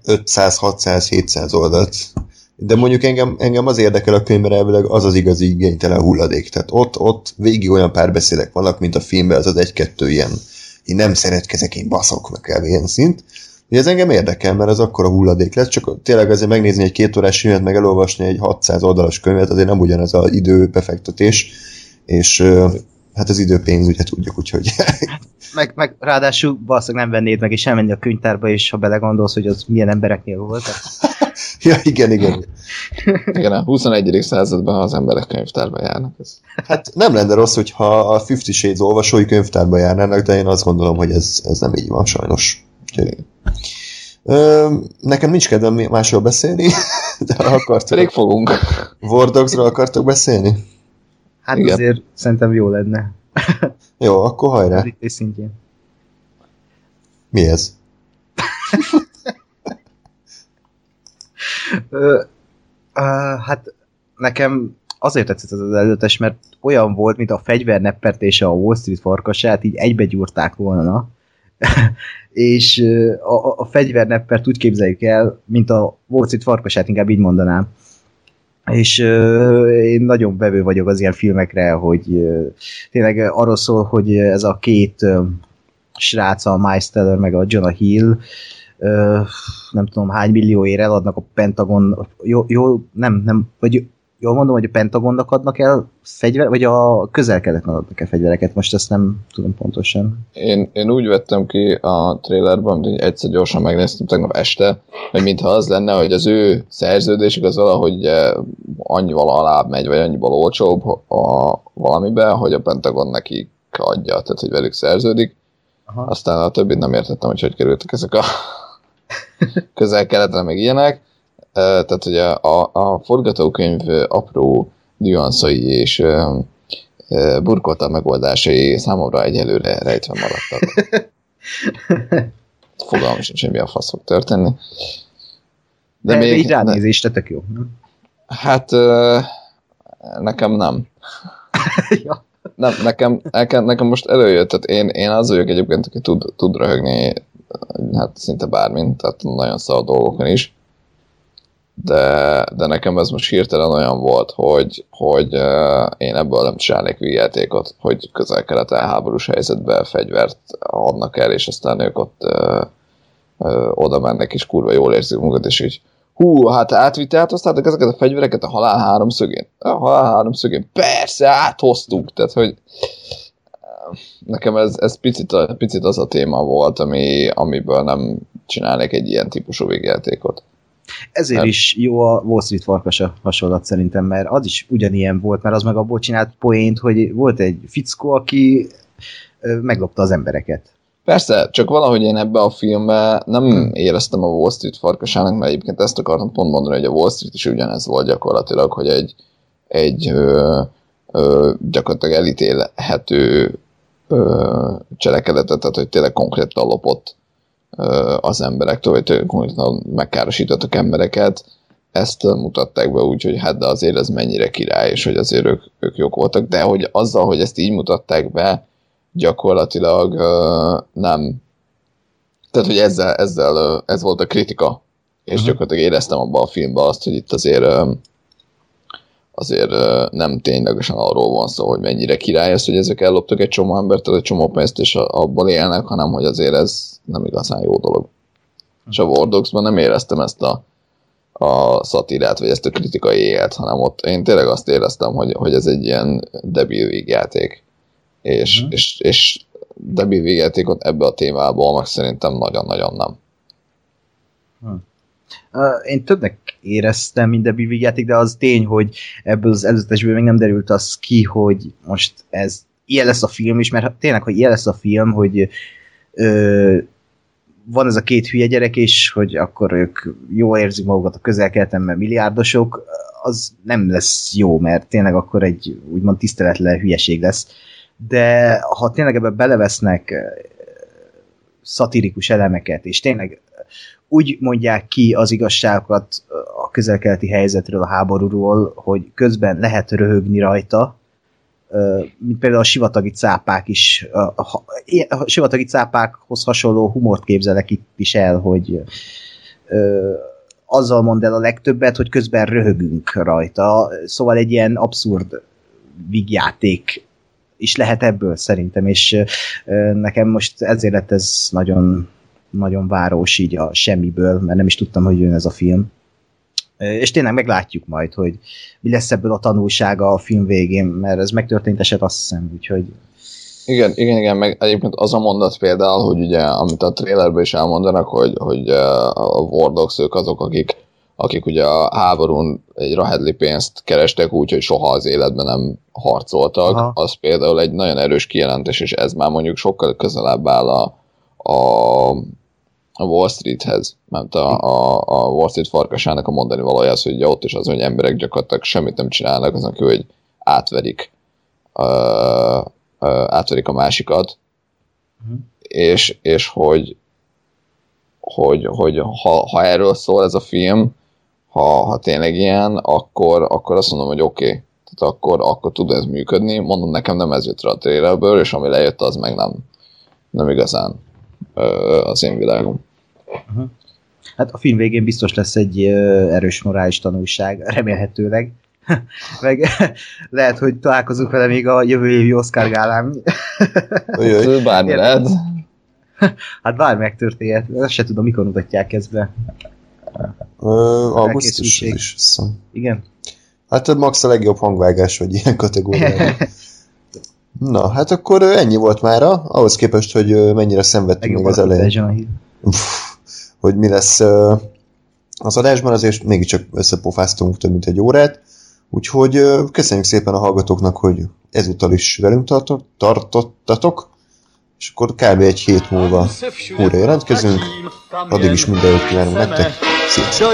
500, 600, 700 oldalt de mondjuk engem, engem az érdekel a könyvben elvileg az az igazi igénytelen hulladék. Tehát ott, ott végig olyan párbeszédek vannak, mint a filmben, az az egy-kettő ilyen én nem szeretkezek, én baszok meg el ilyen szint. Ugye ez engem érdekel, mert az akkor a hulladék lesz, csak tényleg azért megnézni egy két órás filmet, meg elolvasni egy 600 oldalas könyvet, azért nem ugyanaz az időbefektetés, és hát az időpénz, ugye tudjuk, úgyhogy... meg, meg ráadásul valószínűleg nem vennéd meg, és elmenni a könyvtárba, és ha belegondolsz, hogy az milyen embereknél volt. ja, igen, igen. igen, a 21. században az emberek könyvtárba járnak. Ez. Hát nem lenne rossz, hogyha a Fifty Shades olvasói könyvtárba járnának, de én azt gondolom, hogy ez, ez nem így van sajnos. Úgyhogy... Ö, nekem nincs kedvem másról beszélni, de akartok... Pedig fogunk. War Dogs-ról akartok beszélni? Hát Igen. azért szerintem jó lenne. jó, akkor hajrá. Az szintjén. Mi ez? Ö, uh, hát nekem azért tetszett az előttes, mert olyan volt, mint a fegyverneppertése a Wall Street farkasát, így egybe gyúrták volna. és a, a fegyverneppert úgy képzeljük el, mint a Wall Street farkasát, inkább így mondanám. És én nagyon bevő vagyok az ilyen filmekre, hogy tényleg arról szól, hogy ez a két uh, srác, a Miles Teller meg a Jonah Hill, nem tudom hány millióért eladnak a Pentagon, jó, jó nem, nem, vagy jól mondom, hogy a Pentagonnak adnak el fegyver, vagy a közel-keleten adnak el fegyvereket, most ezt nem tudom pontosan. Én, én úgy vettem ki a trailerben, hogy egyszer gyorsan megnéztem tegnap este, hogy mintha az lenne, hogy az ő szerződésük az valahogy eh, annyival alább megy, vagy annyival olcsóbb a valamiben, hogy a Pentagon neki adja, tehát hogy velük szerződik. Aha. Aztán a többit nem értettem, hogy hogy kerültek ezek a közel-keletre, meg ilyenek. Tehát, hogy a, a, a forgatókönyv apró nüanszai és burkolta megoldásai számomra egyelőre rejtve maradtak. Fogalmam sincs, hogy mi a fasz fog történni. De, De még... Így ránézésre tök jó. Hát nekem nem. ja. Nem, nekem, nekem, nekem most előjött, tehát én, én az vagyok egyébként, aki tud, tud röhögni hát szinte bármint, tehát nagyon szar dolgokon is. De, de nekem ez most hirtelen olyan volt, hogy, hogy én ebből nem csinálnék vígjátékot, hogy közel-keleten háborús helyzetben fegyvert adnak el, és aztán ők ott uh, uh, oda mennek, és kurva jól érzik magukat, és így hú, hát átvitte, áthoztátok ezeket a fegyvereket a halál háromszögén? A halál háromszögén? Persze, áthoztuk, tehát hogy nekem ez, ez picit, picit az a téma volt, ami, amiből nem csinálnék egy ilyen típusú végjátékot. Ezért mert... is jó a Wall Street farkasa hasonlat szerintem, mert az is ugyanilyen volt, mert az meg abból csinált poént, hogy volt egy fickó, aki meglopta az embereket. Persze, csak valahogy én ebbe a filmbe nem éreztem a Wall Street farkasának, mert egyébként ezt akartam pont mondani, hogy a Wall Street is ugyanez volt gyakorlatilag, hogy egy, egy ö, ö, gyakorlatilag elítélhető ö, cselekedetet, tehát hogy tényleg konkrétan lopott az emberektől, vagy konkrétan megkárosítottak embereket, ezt mutatták be úgy, hogy hát de azért ez mennyire király, és hogy azért ők, ők jók voltak, de hogy azzal, hogy ezt így mutatták be, gyakorlatilag nem tehát, hogy ezzel, ezzel ez volt a kritika, és uh-huh. gyakorlatilag éreztem abban a filmben azt, hogy itt azért azért nem ténylegesen arról van szó, hogy mennyire király ez, hogy ezek elloptak egy csomó embert, egy csomó pénzt, és abból élnek, hanem hogy azért ez nem igazán jó dolog. És a Wardogsban nem éreztem ezt a, a szatirát, vagy ezt a kritikai élet, hanem ott én tényleg azt éreztem, hogy, hogy ez egy ilyen debil vígjáték. És, uh-huh. és, és Debbie végjátékot ebbe a témából, meg szerintem nagyon-nagyon nem. Uh, én többnek éreztem, mint a játék, de az tény, hogy ebből az előzetesből még nem derült az ki, hogy most ez ilyen lesz a film is, mert tényleg, hogy ilyen lesz a film, hogy ö, van ez a két hülye gyerek is, hogy akkor ők jól érzik magukat a közelkeleten, mert milliárdosok, az nem lesz jó, mert tényleg akkor egy úgymond tiszteletlen hülyeség lesz. De ha tényleg ebbe belevesznek szatirikus elemeket, és tényleg úgy mondják ki az igazságokat a közelkeleti helyzetről, a háborúról, hogy közben lehet röhögni rajta, mint például a sivatagi cápák is, a sivatagi cápákhoz hasonló humort képzelek itt is el, hogy azzal mond el a legtöbbet, hogy közben röhögünk rajta. Szóval egy ilyen abszurd vígjáték is lehet ebből szerintem, és nekem most ezért lett ez nagyon, nagyon város így a semmiből, mert nem is tudtam, hogy jön ez a film. És tényleg meglátjuk majd, hogy mi lesz ebből a tanulsága a film végén, mert ez megtörtént eset azt hiszem, úgyhogy... Igen, igen, igen, meg egyébként az a mondat például, hogy ugye, amit a trailerben is elmondanak, hogy, hogy a Wardogs ők azok, akik, akik ugye a háborún egy rahedli pénzt kerestek úgy, hogy soha az életben nem harcoltak, Aha. az például egy nagyon erős kijelentés, és ez már mondjuk sokkal közelebb áll a, a a Wall Streethez, mert a, a, a Wall Street farkasának a mondani valója az, hogy ugye ott is az, hogy emberek gyakorlatilag semmit nem csinálnak, azon hogy átverik, uh, uh, átverik a másikat, uh-huh. és, és hogy, hogy, hogy ha, ha erről szól ez a film, ha, ha tényleg ilyen, akkor, akkor azt mondom, hogy oké, okay. tehát akkor, akkor tud ez működni. Mondom, nekem nem ez jött rá a trailerből, és ami lejött, az meg nem, nem igazán az én világom. Hát a film végén biztos lesz egy erős morális tanulság, remélhetőleg. Meg lehet, hogy találkozunk vele még a jövő évi Oscar gálán. Bármi lehet. Hát bármi megtörténhet. Ezt se tudom, mikor mutatják ezt be. augusztus is. Igen. Hát max a legjobb hangvágás, vagy ilyen kategóriában. Na, hát akkor ennyi volt mára, ahhoz képest, hogy mennyire szenvedtünk még az elején. Hogy mi lesz az adásban, azért mégiscsak összepofáztunk több mint egy órát, úgyhogy köszönjük szépen a hallgatóknak, hogy ezúttal is velünk tartott, tartottatok, és akkor kb. egy hét múlva újra jelentkezünk, addig is minden jót kívánunk nektek, sziasztok!